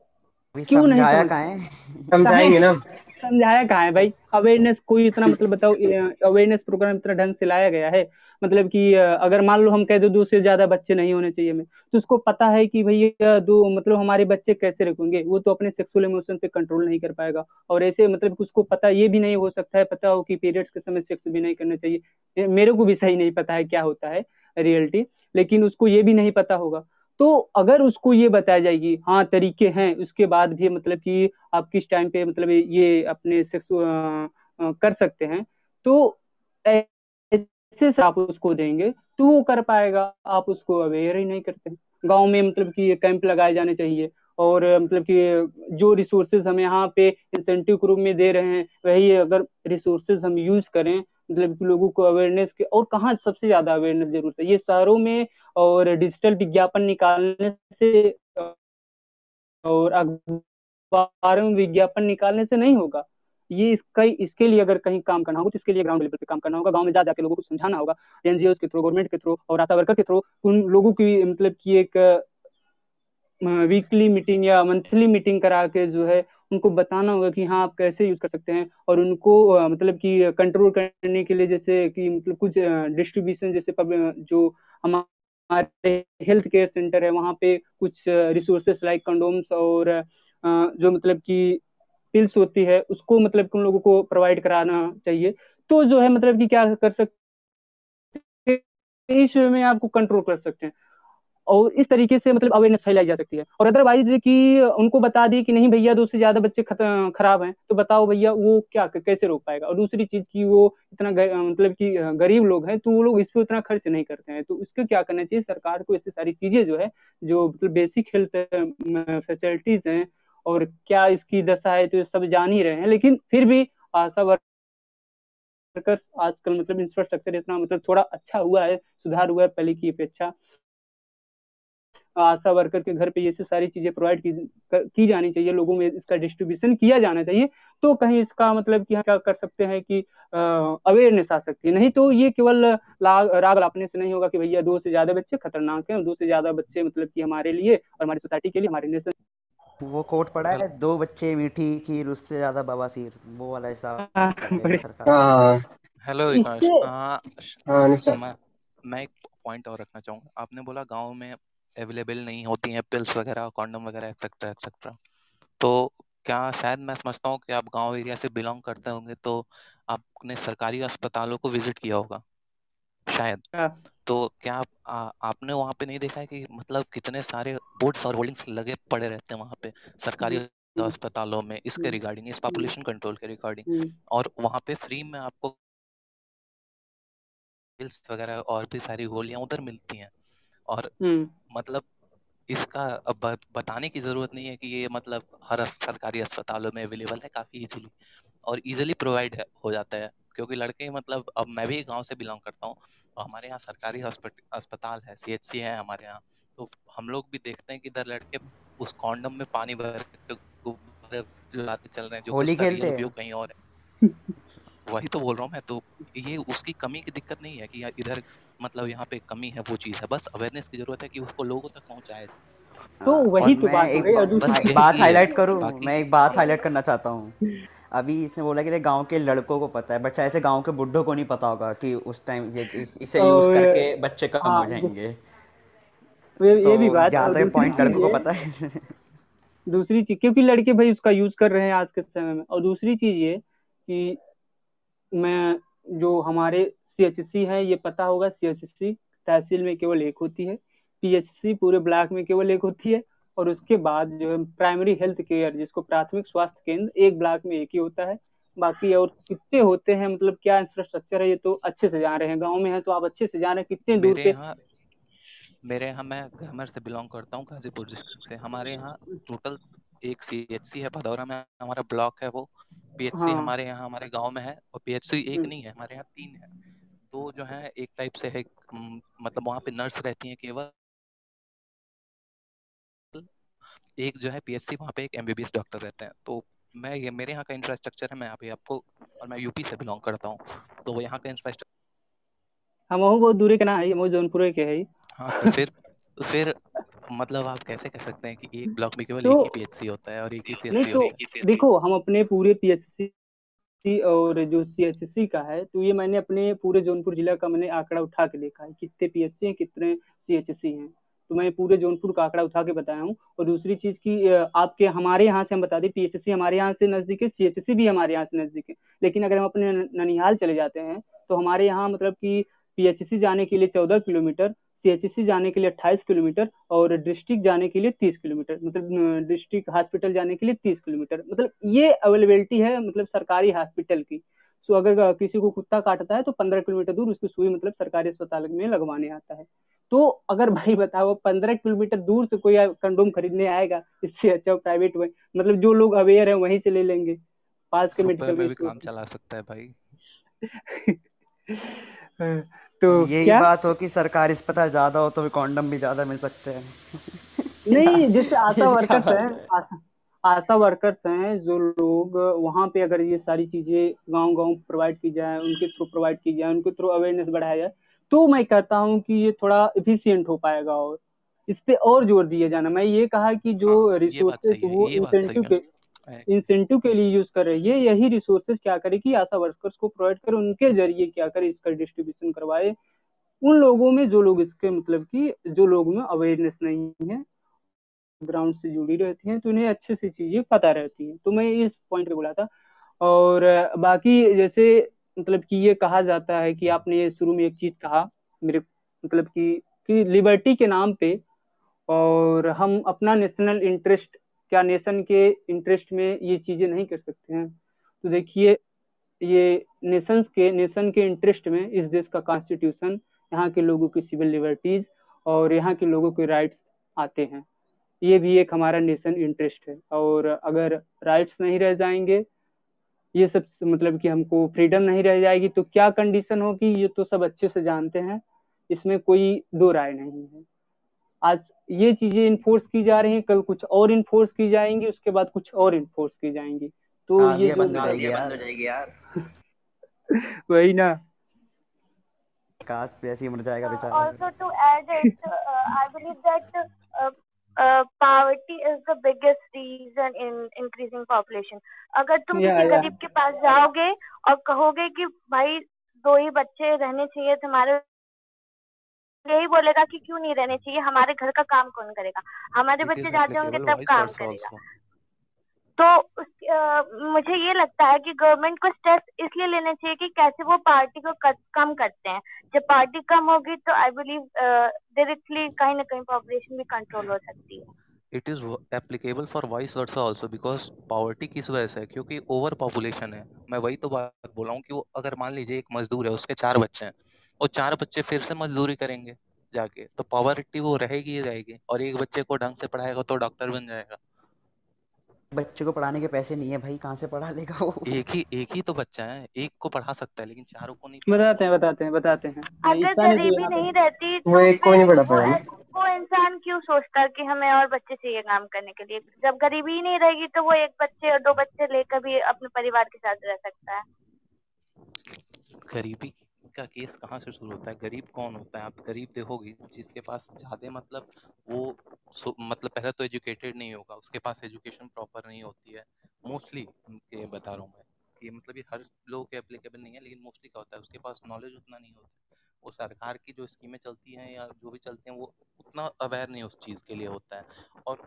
क्यों नहीं है? समझाएँगे ना। समझाया कहा है भाई? अवेयरनेस कोई इतना मतलब बताओ अवेयरनेस प्रोग्राम इतना ढंग से लाया गया है? मतलब कि अगर मान लो हम कह दो दो से ज़्यादा बच्चे नहीं होने चाहिए हमें तो उसको पता है कि भैया दो मतलब हमारे बच्चे कैसे रखेंगे, वो तो अपने सेक्सुअल इमोशन पे कंट्रोल नहीं कर पाएगा। और ऐसे मतलब उसको पता ये भी नहीं हो सकता है, पता हो कि पीरियड्स के समय सेक्स भी नहीं करना चाहिए। मेरे को भी सही नहीं पता है क्या होता है रियलिटी लेकिन उसको ये भी नहीं पता होगा। तो अगर उसको ये बताया जाएगी हाँ तरीके हैं, उसके बाद भी मतलब कि आप किस टाइम पे मतलब ये अपने सेक्स कर सकते हैं तो से आप उसको देंगे तो वो कर पाएगा। आप उसको अवेयर ही नहीं करते। गाँव में मतलब कि कैंप लगाए जाने चाहिए और मतलब कि जो रिसोर्सेज हम यहाँ पे इंसेंटिव के रूप में दे रहे हैं, वही अगर रिसोर्सेज हम यूज़ करें मतलब कि लोगों को अवेयरनेस के, और कहाँ सबसे ज़्यादा अवेयरनेस ज़रूरत है? ये शहरों में और डिजिटल विज्ञापन निकालने से, और अखबारों में विज्ञापन निकालने से नहीं होगा। ये इसका, इसके लिए अगर कहीं काम करना होगा तो इसके लिए ग्राउंड लेवल पे काम करना होगा, गाँव में जा लोगों को समझाना होगा एनजीओ के थ्रू गवर्नमेंट के थ्रू और आशा वर्कर के थ्रू उन लोगों की मतलब की एक वीकली मीटिंग या मंथली मीटिंग करा के जो है, उनको बताना होगा कि हाँ आप कैसे यूज़ कर सकते हैं और उनको मतलब कि कंट्रोल करने के लिए जैसे कि मतलब कुछ डिस्ट्रीब्यूशन जैसे जो हमारे हेल्थ केयर सेंटर है, वहाँ पे कुछ रिसोर्सेस लाइक कंडोम्स और जो मतलब कि पिल्स होती है, उसको मतलब उन लोगों को प्रोवाइड कराना चाहिए। तो जो है मतलब कि क्या कर सकते इस वे में आपको कंट्रोल कर सकते हैं। और इस तरीके से मतलब अवेयरनेस फैलाई जा सकती है। और अदरवाइज़ कि उनको बता दी कि नहीं भैया दो से ज़्यादा बच्चे खराब हैं तो बताओ भैया, वो क्या, कैसे रोक पाएगा? और दूसरी चीज़ की वो इतना मतलब कि गरीब लोग हैं तो वो लोग इस पर उतना खर्च नहीं करते हैं। तो इसको क्या करना चाहिए? सरकार को ऐसी सारी चीज़ें जो है, जो मतलब बेसिक हेल्थ फैसिलिटीज़ हैं और क्या इसकी दशा है तो सब जान ही रहे हैं। लेकिन फिर भी आशा वर्कर्स आजकल मतलब इंफ्रास्ट्रक्चर इतना मतलब थोड़ा अच्छा हुआ है सुधार हुआ है पहले की अपेक्षा। आशा वर्कर के घर पे ये सारी चीज़ें प्रोवाइड की, की जानी चाहिए लोगों में इसका डिस्ट्रीब्यूशन किया जाना चाहिए तो कहीं इसका मतलब कि क्या कर सकते हैं कि अवेयरनेस आ सकती है। नहीं तो ये केवल राग लापने से नहीं होगा कि भैया दो से ज़्यादा बच्चे खतरनाक हैं दो से ज़्यादा बच्चे मतलब कि हमारे लिए और हमारी सोसाइटी के लिए हमारे नेशन वो कोट पड़ा है दो बच्चे मीठी खीर उससे ज़्यादा बवासीर वो वाला हिसाब हाँ हेलो हाँ हाँ। निशा मैं मैं एक पॉइंट और रखना चाहूँगा। आपने बोला गाँव में अवेलेबल नहीं होती हैं पिल्स वगैरह कॉन्डम वगैरह एक्सेट्रा एक्सेट्रा तो क्या शायद मैं समझता हूँ कि आप गाँव एरिया से बिलोंग करते होंगे तो आपने सरकारी अस्पतालों को विज़िट किया होगा शायद। हाँ। तो क्या आप, आ, आपने वहाँ पे नहीं देखा है कि मतलब कितने सारे बोर्ड्स और होल्डिंग्स लगे पड़े रहते हैं वहाँ पे? सरकारी अस्पतालों में इसके रिगार्डिंग इस पॉपुलेशन कंट्रोल के रिगार्डिंग। और वहाँ पे फ्री में आपको पिल्स वगैरह और भी सारी गोलियाँ उधर मिलती हैं। और मतलब इसका अब बताने की ज़रूरत नहीं है कि ये मतलब हर सरकारी अस्पतालों में अवेलेबल है काफ़ी इजीली और इजीली प्रोवाइड हो जाता है। क्योंकि लड़के मतलब अब मैं भी गाँव से बिलोंग करता हूँ तो हमारे यहाँ सरकारी अस्पताल है सीएचसी है हमारे यहाँ तो हम लोग भी देखते हैं कि इधर लड़के उस कॉन्डम में पानी भर के गुब्बारे लाते चल रहे हैं जो होली खेलते हैं। उपयोग कहीं और है। वही तो बोल रहा हूँ मैं तो ये उसकी कमी की दिक्कत नहीं है कि इधर मतलब यहाँ पे कमी है वो चीज़ है बस अवेयरनेस की ज़रूरत है कि उसको लोगों तक पहुँचाया जाए तो हाँ, वही तो बात एक बात हाईलाइट करूँ मैं एक बात हाईलाइट करना चाहता हूँ। अभी इसने बोला कि गाँव के लड़कों को पता है बट ऐसे गाँव के बुड्ढों को नहीं पता होगा कि उस टाइम ये इस, इसे यूज़ करके बच्चे कम हाँ। हो जाएँगे ये ये भी तो बात और दूसरी पॉइंट लड़कों को पता है। दूसरी चीज़ क्योंकि लड़के भाई उसका यूज़ कर रहे हैं आज के समय में। और दूसरी चीज़ ये कि मैं जो हमारे सीएचसी है ये पता होगा सीएचसी तहसील में केवल एक होती है पीएचसी पूरे ब्लॉक में केवल एक होती है और उसके बाद जो है प्राइमरी हेल्थ केयर जिसको प्राथमिक स्वास्थ्य केंद्र एक ब्लॉक में एक ही होता है। बाकी और कितने होते हैं मतलब क्या इंफ्रास्ट्रक्चर है ये तो अच्छे से जान रहे हैं। गाँव में है तो आप अच्छे से जान रहे हैं कितने दूर पे मेरे यहाँ मैं ग्रामर से बिलोंग करता हूँ गाजीपुर डिस्ट्रिक्ट से। हमारे यहाँ टोटल एक सी एच सी है भदौरा में हमारा ब्लॉक है वो। पी एच सी हाँ। हमारे यहाँ हमारे गाँव में है और पीएचसी एक हम्म, नहीं है हमारे यहाँ तीन है। दो जो है एक टाइप से है मतलब वहाँ पे नर्स रहती हैं केवल। एक जो है पीएचसी वहाँ पे एक M B B S doctor रहते हैं। तो मैं ये मेरे यहाँ का इंफ्रास्ट्रक्चर है मैं अभी आपको और मैं यूपी से बिलोंग करता हूँ। तो वो यहाँ का इंफ्रास्ट्रक्चर हम वहु बहुत दूरी के ना है हम जौनपुर के है हाँ। तो फिर फिर मतलब आप कैसे कह सकते हैं कि एक ब्लॉक में केवल तो, एक ही पीएचसी होता है और एक ही सीएचसी तो है देखो हम अपने पूरे पीएचसी और जो सीएचसी का है तो ये मैंने अपने पूरे जौनपुर जिला का मैंने आंकड़ा उठा के देखा है कितने पीएचसी हैं कितने सीएचसी हैं। तो मैं पूरे जौनपुर का आंकड़ा उठा के बताया हूँ। और दूसरी चीज़ की आपके हमारे यहाँ से हम बता दें पीएचसी हमारे यहाँ से नज़दीक है सीएचसी भी हमारे यहाँ से नज़दीक है। लेकिन अगर हम अपने ननिहाल चले जाते हैं तो हमारे यहाँ मतलब कि पीएचसी जाने के लिए चौदह किलोमीटर सीएचसी जाने के लिए अट्ठाईस किलोमीटर और डिस्ट्रिक्ट जाने के लिए तीस किलोमीटर मतलब डिस्ट्रिक्ट हॉस्पिटल जाने के लिए तीस किलोमीटर। मतलब ये अवेलेबिलिटी है मतलब सरकारी हॉस्पिटल की। सो अगर किसी को कुत्ता काटता है तो पंद्रह किलोमीटर दूर उसकी सुई मतलब सरकारी अस्पताल में लगवाने आता है। तो अगर भाई बताओ पंद्रह किलोमीटर दूर से कोई कंडोम खरीदने आएगा इससे अच्छा प्राइवेट में मतलब जो लोग अवेयर है वहीं से ले लेंगे। पास के मेडिकल में भी काम चला सकता है भाई। तो यही क्या? बात हो कि सरकारी अस्पताल ज़्यादा हो तो फिर कॉन्डम भी ज़्यादा मिल सकते हैं। नहीं जैसे आशा वर्कर्स हैं है। आशा वर्कर्स हैं जो लोग वहाँ पे अगर ये सारी चीज़ें गाँव गाँव प्रोवाइड की जाए उनके थ्रू प्रोवाइड की जाए उनके थ्रू अवेयरनेस बढ़ाया जाए तो मैं कहता हूँ कि ये थोड़ा इफिशियंट हो पाएगा और इस पे और ज़ोर दिया जाना। मैं ये कहा कि जो हाँ बात रिसोर्सेस वो इंसेंटिव के इंसेंटिव के लिए यूज़ कर रही है यही रिसोर्सेज क्या करे कि आशा वर्कर्स को प्रोवाइड करे उनके ज़रिए क्या करे इसका डिस्ट्रीब्यूशन करवाए। उन लोगों में जो लोग इसके मतलब कि जो लोगों में अवेयरनेस नहीं है ग्राउंड से जुड़ी रहती हैं तो उन्हें अच्छे से चीज़ें पता रहती हैं। तो मैं इस पॉइंट पे बोला था। और, बाकी जैसे मतलब कि ये कहा जाता है कि आपने शुरू में एक चीज़ कहा, मेरे मतलब कि कि लिबर्टी के नाम पे और हम अपना नेशनल इंटरेस्ट क्या नेशन के इंटरेस्ट में ये चीज़ें नहीं कर सकते हैं? तो देखिए, ये नेशंस के नेशन के इंटरेस्ट में इस देश का कॉन्स्टिट्यूशन यहाँ के लोगों की सिविल लिबर्टीज और यहाँ के लोगों के राइट्स आते हैं। ये भी एक हमारा नेशन इंटरेस्ट है। और अगर राइट्स नहीं रह जाएँगे ये सब मतलब कि हमको फ्रीडम नहीं रह जाएगी तो क्या कंडीशन होगी ये तो सब अच्छे से जानते हैं। इसमें कोई दो राय नहीं है। आज ये चीज़ें इन्फोर्स की जा रही हैं कल कुछ और इन्फोर्स की जाएँगी उसके बाद कुछ और इन्फोर्स की जाएँगी। तो हाँ ये बंद हो जाएगी यार। वही ना। काश पे ऐसे ही मर जाएगा बेचारा। To add it, uh, I believe that uh, is the biggest reason in increasing population increasing population. अगर तुम yeah, किसी yeah. गरीब के पास जाओगे और कहोगे कि भाई दो ही बच्चे रहने चाहिए तुम्हारे यही बोलेगा कि क्यों नहीं रहने चाहिए हमारे घर का काम कौन करेगा हमारे बच्चे जाते होंगे तब काम करेगा तो अ, मुझे ये लगता है कि गवर्नमेंट को स्टेप्स इसलिए लेने चाहिए कि कैसे वो पार्टी को कट, कम करते हैं। जब पार्टी कम होगी तो आई बिलीव डायरेक्टली कहीं ना कहीं पॉपुलेशन भी कंट्रोल हो सकती है। It is applicable for vice versa also because poverty किस वजह से है? क्योंकि ओवर पॉपुलेशन है। मैं वही तो बात बोला हूँ कि वो अगर मान लीजिए एक मजदूर है उसके चार बच्चे हैं और चार बच्चे फिर से मजदूरी करेंगे जाके तो पॉवर्टी वो रहेगी ही रहेगी। और एक बच्चे को ढंग से पढ़ाएगा तो डॉक्टर बन जाएगा। बच्चे को पढ़ाने के पैसे नहीं है भाई कहाँ से पढ़ा लेगा वो? एक ही एक ही तो बच्चा है एक को पढ़ा सकता है लेकिन चारों को नहीं बताते हैं बताते हैं बताते हैं। अगर गरीबी नहीं रहती वो तो एक को नहीं पढ़ा वो ऐस- वो इंसान क्यों सोचता कि हमें और बच्चे चाहिए काम करने के लिए? जब गरीबी ही नहीं रहेगी तो वो एक बच्चे और दो बच्चे लेकर भी अपने परिवार के साथ रह सकता है। गरीबी? का केस कहाँ से शुरू होता है? गरीब कौन होता है? आप गरीब देखोगे, जिसके पास ज़्यादा मतलब वो मतलब पहले तो एजुकेटेड नहीं होगा, उसके पास एजुकेशन प्रॉपर नहीं होती है। मोस्टली के बता रहा हूँ मैं कि मतलब ये हर लोगों के एप्लीकेबल नहीं है, लेकिन मोस्टली क्या होता है, उसके पास नॉलेज उतना नहीं होता वो सरकार की जो स्कीमें चलती हैं या जो भी चलती हैं, वो उतना अवेयर नहीं उस चीज़ के लिए होता है। और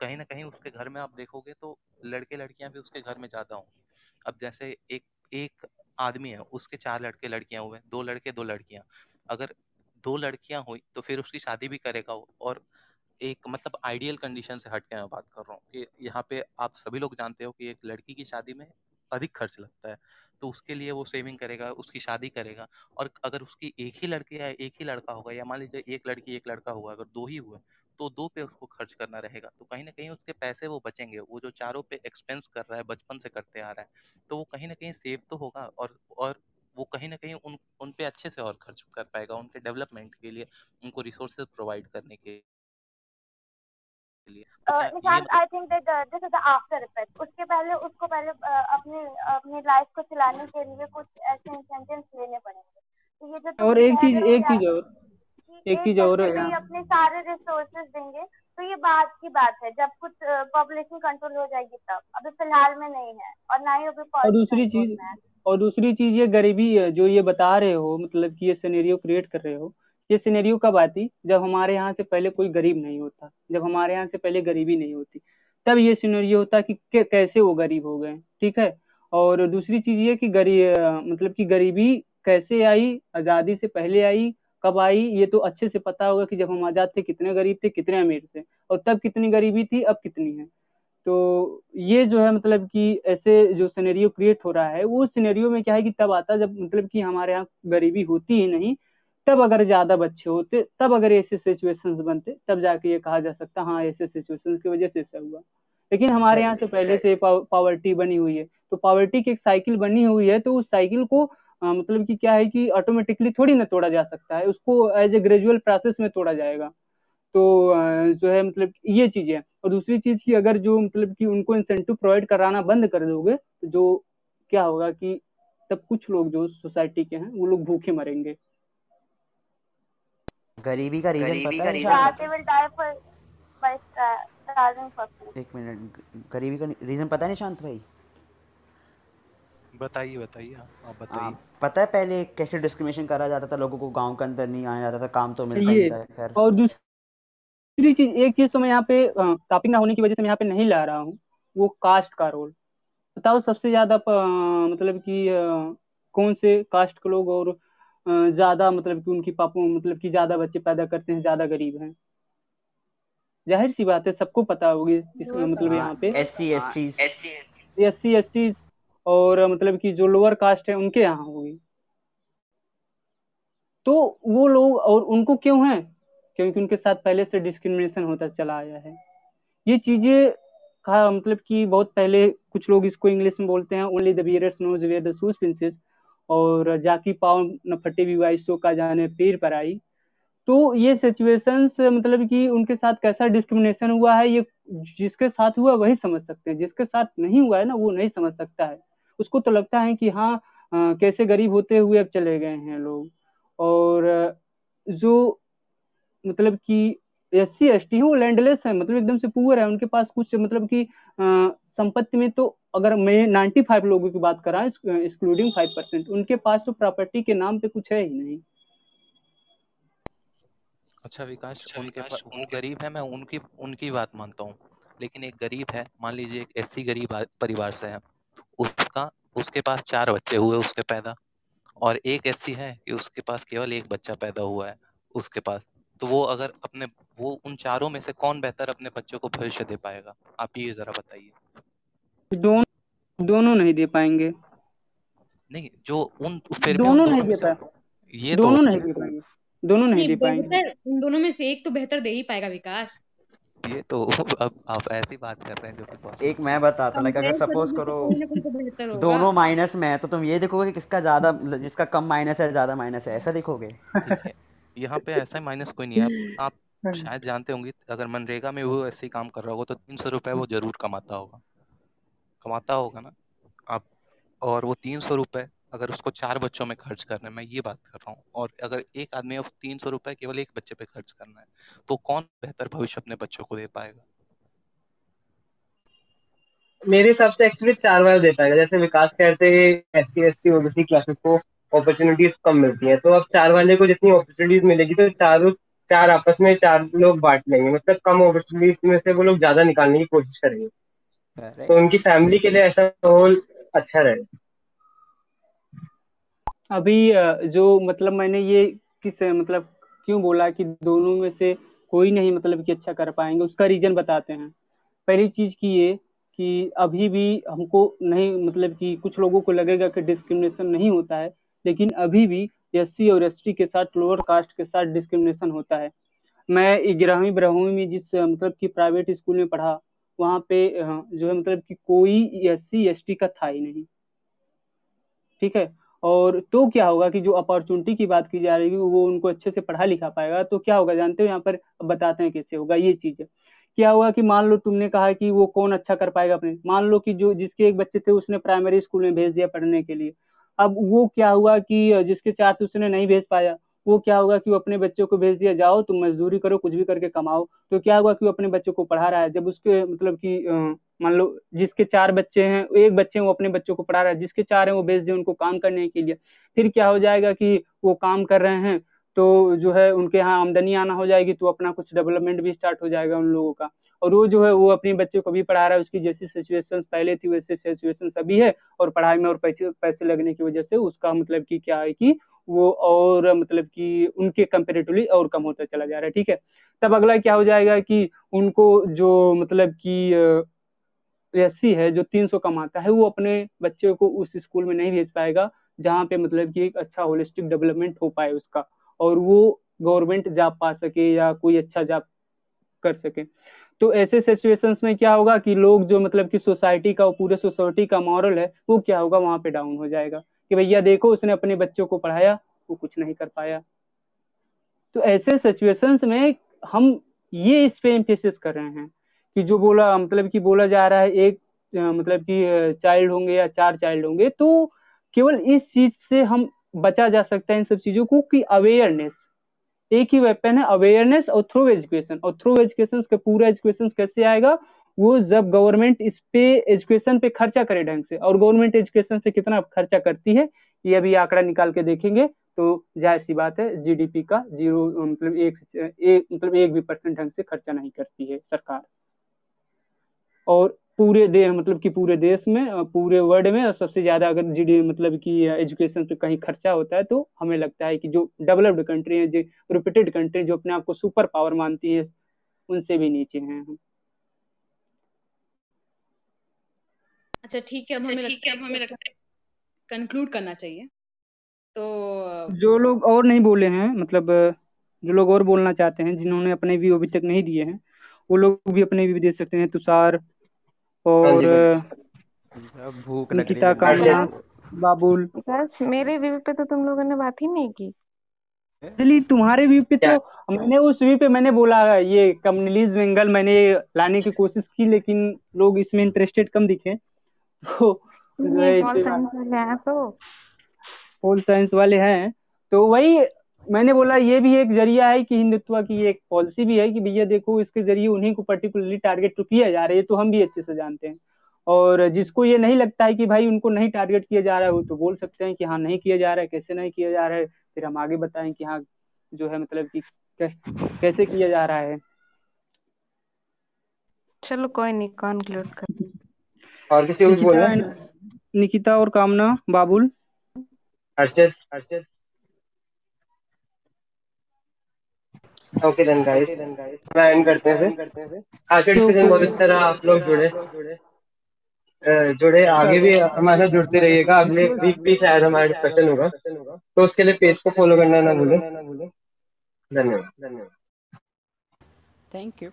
कहीं ना कहीं उसके घर में आप देखोगे तो लड़के लड़कियाँ भी उसके घर में ज़्यादा होंगी। अब जैसे एक एक आदमी है, उसके चार लड़के लड़कियाँ हुए, दो लड़के, दो लड़कियाँ। अगर दो लड़कियाँ हुई तो फिर उसकी शादी भी करेगा वो। और एक मतलब आइडियल कंडीशन से हट के मैं बात कर रहा हूँ कि यहाँ पे आप सभी लोग जानते हो कि एक लड़की की शादी में अधिक खर्च लगता है। तो उसके लिए वो सेविंग करेगा, उसकी शादी करेगा। और अगर उसकी एक ही लड़की या एक ही लड़का होगा, या मान लीजिए एक लड़की, एक लड़का हुआ, अगर दो ही हुए तो दो पे उसको खर्च करना रहेगा। तो कहीं ना कहीं उसके पैसे वो बचेंगे। वो जो चारों पे एक्सपेंस कर रहा है बचपन से करते आ रहा है तो वो कहीं ना कहीं सेव तो होगा और और वो कहीं ना कहीं उन उन पे अच्छे से और खर्च कर पाएगा उनके डेवलपमेंट के लिए उनको रिसोर्सेज प्रोवाइड करने के लिए। I think that this is the after effect उसके पहले उसको पहले uh, अपनी अपनी लाइफ को चलाने के लिए कुछ ऐसे इंसेंटिव्स लेने पड़ेंगे। तो और एक चीज़ एक चीज़ और एक चीज़ और है। अपने सारे रिसोर्सेज देंगे। तो ये बात की बात है जब कुछ पॉपुलेशन कंट्रोल हो जाएगी तब। अभी फ़िलहाल में नहीं है और ना ही अभी और दूसरी चीज़ और दूसरी चीज़ ये गरीबी जो ये बता रहे हो मतलब कि ये सिनेरियो क्रिएट कर रहे हो ये सिनेरियो कब आती? जब हमारे यहाँ से पहले कोई गरीब नहीं होता जब हमारे यहाँ से पहले गरीबी नहीं होती तब ये सिनेरियो होता कि कैसे वो गरीब हो गए ठीक है? और दूसरी चीज़ ये कि गरीब मतलब कि गरीबी कैसे आई आज़ादी से पहले आई कब आई ये तो अच्छे से पता होगा कि जब हम आज़ाद थे कितने गरीब थे कितने अमीर थे और तब कितनी गरीबी थी अब कितनी है। तो ये जो है मतलब कि ऐसे जो सिनेरियो क्रिएट हो रहा है वो सिनेरियो में क्या है कि तब आता जब मतलब कि हमारे यहाँ गरीबी होती ही नहीं तब अगर ज़्यादा बच्चे होते तब अगर ऐसे सिचुएशंस बनते तब जाके ये कहा जा सकता हाँ ऐसे सिचुएशंस की वजह से ऐसा हुआ। लेकिन हमारे यहाँ से पहले से पावर्टी बनी हुई है तो पावर्टी की एक साइकिल बनी हुई है तो उस साइकिल को आ, मतलब कि क्या है कि ऑटोमेटिकली थोड़ी ना तोड़ा जा सकता है उसको एज ए ग्रेजुअल प्रोसेस में तोड़ा जाएगा। तो जो है मतलब ये चीज़ है। और दूसरी चीज़ की अगर जो मतलब कि उनको इंसेंटिव प्रोवाइड कराना बंद कर दोगे तो जो क्या होगा कि तब कुछ लोग जो सोसाइटी के हैं वो लोग भूखे मरेंगे। गरीबी का रीजन पता है एक मिनट गरीबी का रीजन पता है निशांत भाई? बताइए बताइए आप बताइए। पता है पहले कैसे डिस्क्रिमिनेशन करा जाता था लोगों को गाँव के अंदर नहीं आया जाता था काम तो मिलता ही था खैर। और दूसरी चीज़ एक चीज़ तो मैं यहाँ पे टॉपिक ना होने की वजह से मैं यहाँ पे नहीं ला रहा हूँ वो कास्ट का रोल बताओ सबसे ज़्यादा मतलब कि कौन से कास्ट के लोग और ज़्यादा मतलब कि उनकी पापू मतलब कि ज़्यादा बच्चे पैदा करते हैं ज़्यादा गरीब हैं? ज़ाहिर सी बात है सबको पता होगी इसमें मतलब यहाँ पे। S C S T S C S T और मतलब कि जो लोअर कास्ट है, उनके यहाँ होगी तो वो लोग और उनको क्यों है? क्योंकि उनके साथ पहले से डिस्क्रिमिनेशन होता चला आया है। ये चीज़ें का मतलब कि बहुत पहले कुछ लोग इसको इंग्लिश में बोलते हैं only the bearers knows where the shoes और जाकी पाव न फटे भी वाई सो का जाने पेड़ पर आई। तो ये सिचुएशंस मतलब कि उनके साथ कैसा डिस्क्रिमिनेशन हुआ है, ये जिसके साथ हुआ वही समझ सकते हैं। जिसके साथ नहीं हुआ है ना, वो नहीं समझ सकता है। उसको तो लगता है कि हाँ आ, कैसे गरीब होते हुए अब चले गए हैं लोग। और जो मतलब कि एस सी एस टी है वो लैंडलेस है मतलब एकदम से पुअर है। उनके पास कुछ मतलब कि संपत्ति में तो अगर मैं नाइन्टी फाइव लोगों की बात करा एक्सक्लूडिंग फाइव परसेंट उनके पास तो प्रॉपर्टी के नाम पे कुछ है ही नहीं। अच्छा विकास अच्छा, उनके पास वो गरीब है मैं उनकी उनकी बात मानता हूँ। लेकिन एक गरीब है मान लीजिए एक एससी गरीब परिवार से है। उसका उसके पास चार बच्चे हुए उसके पैदा। और एक ऐसी है कि उसके पास केवल एक बच्चा पैदा हुआ है उसके पास। तो वो अगर अपने वो उन चारों में से कौन बेहतर अपने बच्चों को भविष्य दे पाएगा? आप ये जरा बताइए। दोनों दोनों नहीं दे पाएँगे। नहीं जो उन फिर दोनों नहीं दे पाएँगे ये दोनों तो, नहीं दे पाएँगे। दोनों नहीं दे पाएँगे। उन दोनों में से एक तो बेहतर दे ही पाएगा विकास। ये तो अब आप ऐसी बात कर रहे हैं जो कि एक मैं बताता लाइक अगर सपोज़ करो तो दोनों माइनस में है तो तुम ये देखोगे कि किसका ज़्यादा जिसका कम माइनस है ज़्यादा माइनस है ऐसा देखोगे? यहाँ पे ऐसा माइनस कोई नहीं है। आप हाँ। शायद जानते होंगे अगर मनरेगा में वो ऐसे ही काम कर रहा होगा तो तीन सौ रुपए वो ज़रूर कमाता होगा। कमाता होगा ना? आप और वो तीन सौ रुपए अगर उसको चार बच्चों में खर्च करना है मैं ये बात कर रहा हूँ और अगर एक आदमी तीन सौ रुपए केवल एक बच्चे पे खर्च करना है तो कौन बेहतर भविष्य अपने बच्चों को दे पाएगा? मेरे हिसाब से एक्चुअली चार बार दे पाएगा। जैसे विकास कहते हैं S C S C OBC classes को अपॉर्चुनिटीज़ कम मिलती है। तो अब चार वाले को जितनी अपॉर्चुनिटीज़ मिलेगी तो चारों चार आपस में चार लोग बांट लेंगे। मतलब कम अपॉर्चुनिटीज़ में से वो लोग ज़्यादा निकालने की कोशिश करेंगे। तो उनकी फैमिली के लिए ऐसा माहौल अच्छा रहेगा। अभी जो मतलब मैंने ये किस मतलब क्यों बोला कि दोनों में से कोई नहीं मतलब कि अच्छा कर पाएँगे, उसका रीजन बताते हैं। पहली चीज़ की ये कि अभी भी हमको नहीं मतलब कि कुछ लोगों को लगेगा कि डिस्क्रिमिनेशन नहीं होता है, लेकिन अभी भी एससी और एसटी के साथ लोअर कास्ट के साथ डिस्क्रिमिनेशन होता है। मैं ग्यारहवीं, बारहवीं में जिस मतलब कि प्राइवेट स्कूल में पढ़ा, वहाँ पे जो है मतलब कि कोई एस सी का था ही नहीं। ठीक है? और तो क्या होगा कि जो अपॉर्चुनिटी की बात की जा रही है, वो उनको अच्छे से पढ़ा लिखा पाएगा तो क्या होगा, जानते हो यहाँ पर बताते हैं कैसे होगा ये चीज़। है क्या हुआ कि मान लो तुमने कहा कि वो कौन अच्छा कर पाएगा अपने, मान लो कि जो जिसके एक बच्चे थे उसने प्राइमरी स्कूल में भेज दिया पढ़ने के लिए, अब वो क्या हुआ कि जिसके चार थे उसने नहीं भेज पाया, वो क्या होगा कि वो अपने बच्चों को भेज दिया, जाओ तुम मजदूरी करो, कुछ भी करके कमाओ तो क्या होगा कि वो अपने बच्चों को पढ़ा रहा है, जब उसके मतलब कि मान लो जिसके चार बच्चे हैं, एक बच्चे वो अपने बच्चों को पढ़ा रहा है, जिसके चार हैं वो भेज दें उनको काम करने के लिए। फिर क्या हो जाएगा कि वो काम कर रहे हैं तो जो है उनके यहाँ आमदनी आना हो जाएगी तो अपना कुछ डेवलपमेंट भी स्टार्ट हो जाएगा उन लोगों का। और वो जो है वो अपने बच्चे को भी पढ़ा रहा है, उसकी जैसी सिचुएशन पहले थी वैसे सिचुएशन अभी है, और पढ़ाई में और पैसे पैसे लगने की वजह से उसका मतलब कि क्या है कि वो और मतलब कि उनके कंपेरेटिवली और कम होता चला जा रहा है, ठीक है? तब अगला क्या हो जाएगा कि उनको जो मतलब कि एस है जो तीन सौ कमाता है, वो अपने बच्चे को उस स्कूल में नहीं भेज पाएगा, जहाँ पे मतलब कि एक अच्छा होलिस्टिक डेवलपमेंट हो पाए उसका, और वो गवर्नमेंट जॉब पा सके या कोई अच्छा जॉब कर सके। तो ऐसे सिचुएशंस में क्या होगा कि लोग जो मतलब कि सोसाइटी का, पूरे सोसाइटी का मॉरल है, वो क्या होगा, वहाँ पे डाउन हो जाएगा कि भैया देखो, उसने अपने बच्चों को पढ़ाया, वो कुछ नहीं कर पाया। तो ऐसे सिचुएशंस में हम ये इस पे इम्फेसिस कर रहे हैं कि जो बोला मतलब कि बोला जा रहा है एक मतलब कि चाइल्ड होंगे या चार चाइल्ड होंगे तो केवल इस चीज़ से हम बचा जा सकता है इन सब चीज़ों को कि अवेयरनेस एक ही वेपन है अवेयरनेस और थ्रू एजुकेशन और थ्रू एजुकेशन का पूरा एजुकेशन कैसे आएगा? वो जब गवर्नमेंट इस पे एजुकेशन पे खर्चा करे ढंग से और गवर्नमेंट एजुकेशन पे कितना खर्चा करती है ये अभी आंकड़ा निकाल के देखेंगे तो ज़ाहिर सी बात है जीडीपी का ज़ीरो मतलब एक, एक मतलब एक भी परसेंट ढंग से खर्चा नहीं करती है सरकार। और पूरे दे मतलब कि पूरे देश में पूरे वर्ल्ड में सबसे ज़्यादा अगर जीडी मतलब कि एजुकेशन पे कहीं खर्चा होता है तो हमें लगता है कि जो डेवलप्ड कंट्री है जो रिपीटेड कंट्री जो अपने आप को सुपर पावर मानती है उनसे भी नीचे हैं हम। अच्छा ठीक है अब हमें लगता है अब हमें लगता है। कंक्लूड करना चाहिए। तो जो लोग और नहीं बोले हैं मतलब जो लोग और बोलना चाहते हैं जिन्होंने अपने व्यू अभी तक नहीं दिए हैं वो लोग भी अपने व्यू दे सकते हैं तुषार और भूख निकिता कामना बाबुल। बस मेरे व्यू पे तो तुम लोगों ने बात ही नहीं की। चलिए तुम्हारे व्यू पे तो मैंने उस व्यू पे मैंने बोला ये कम्युनलिज बेंगल मैंने लाने की कोशिश की लेकिन लोग इसमें इंटरेस्टेड कम दिखे। तो ये साइंस वाले हैं तो। पोल साइंस वाले हैं। तो वही मैंने बोला ये भी एक ज़रिया है कि हिंदुत्व की एक पॉलिसी भी है कि भैया देखो इसके ज़रिए उन्हीं को पर्टिकुलरली टारगेट तो किया जा रहा है तो हम भी अच्छे से जानते हैं। और जिसको ये नहीं लगता है कि भाई उनको नहीं टारगेट किया जा रहा है वो तो बोल सकते हैं कि हाँ नहीं किया जा रहा है कैसे नहीं किया जा रहा है फिर हम आगे बताएँ कि हाँ जो है मतलब कि कैसे किया जा रहा है? चलो कोई नहीं कंक्लूड कर। और किसी को बोलना निकिता और Kamna Babul. Arshad Arshad okay then guys मैं एंड करते हैं फिर। आज का डिस्कशन बहुत अच्छा रहा, आप लोग जुड़े। जुड़े, आगे भी हमारे साथ जुड़ते रहिएगा। अगले वीक भी शायद हमारा डिस्कशन होगा। तो उसके लिए पेज को फॉलो करना ना भूलें। धन्यवाद। धन्यवाद थैंक यू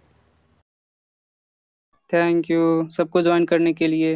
थैंक यू सबको ज्वाइन करने के लिए।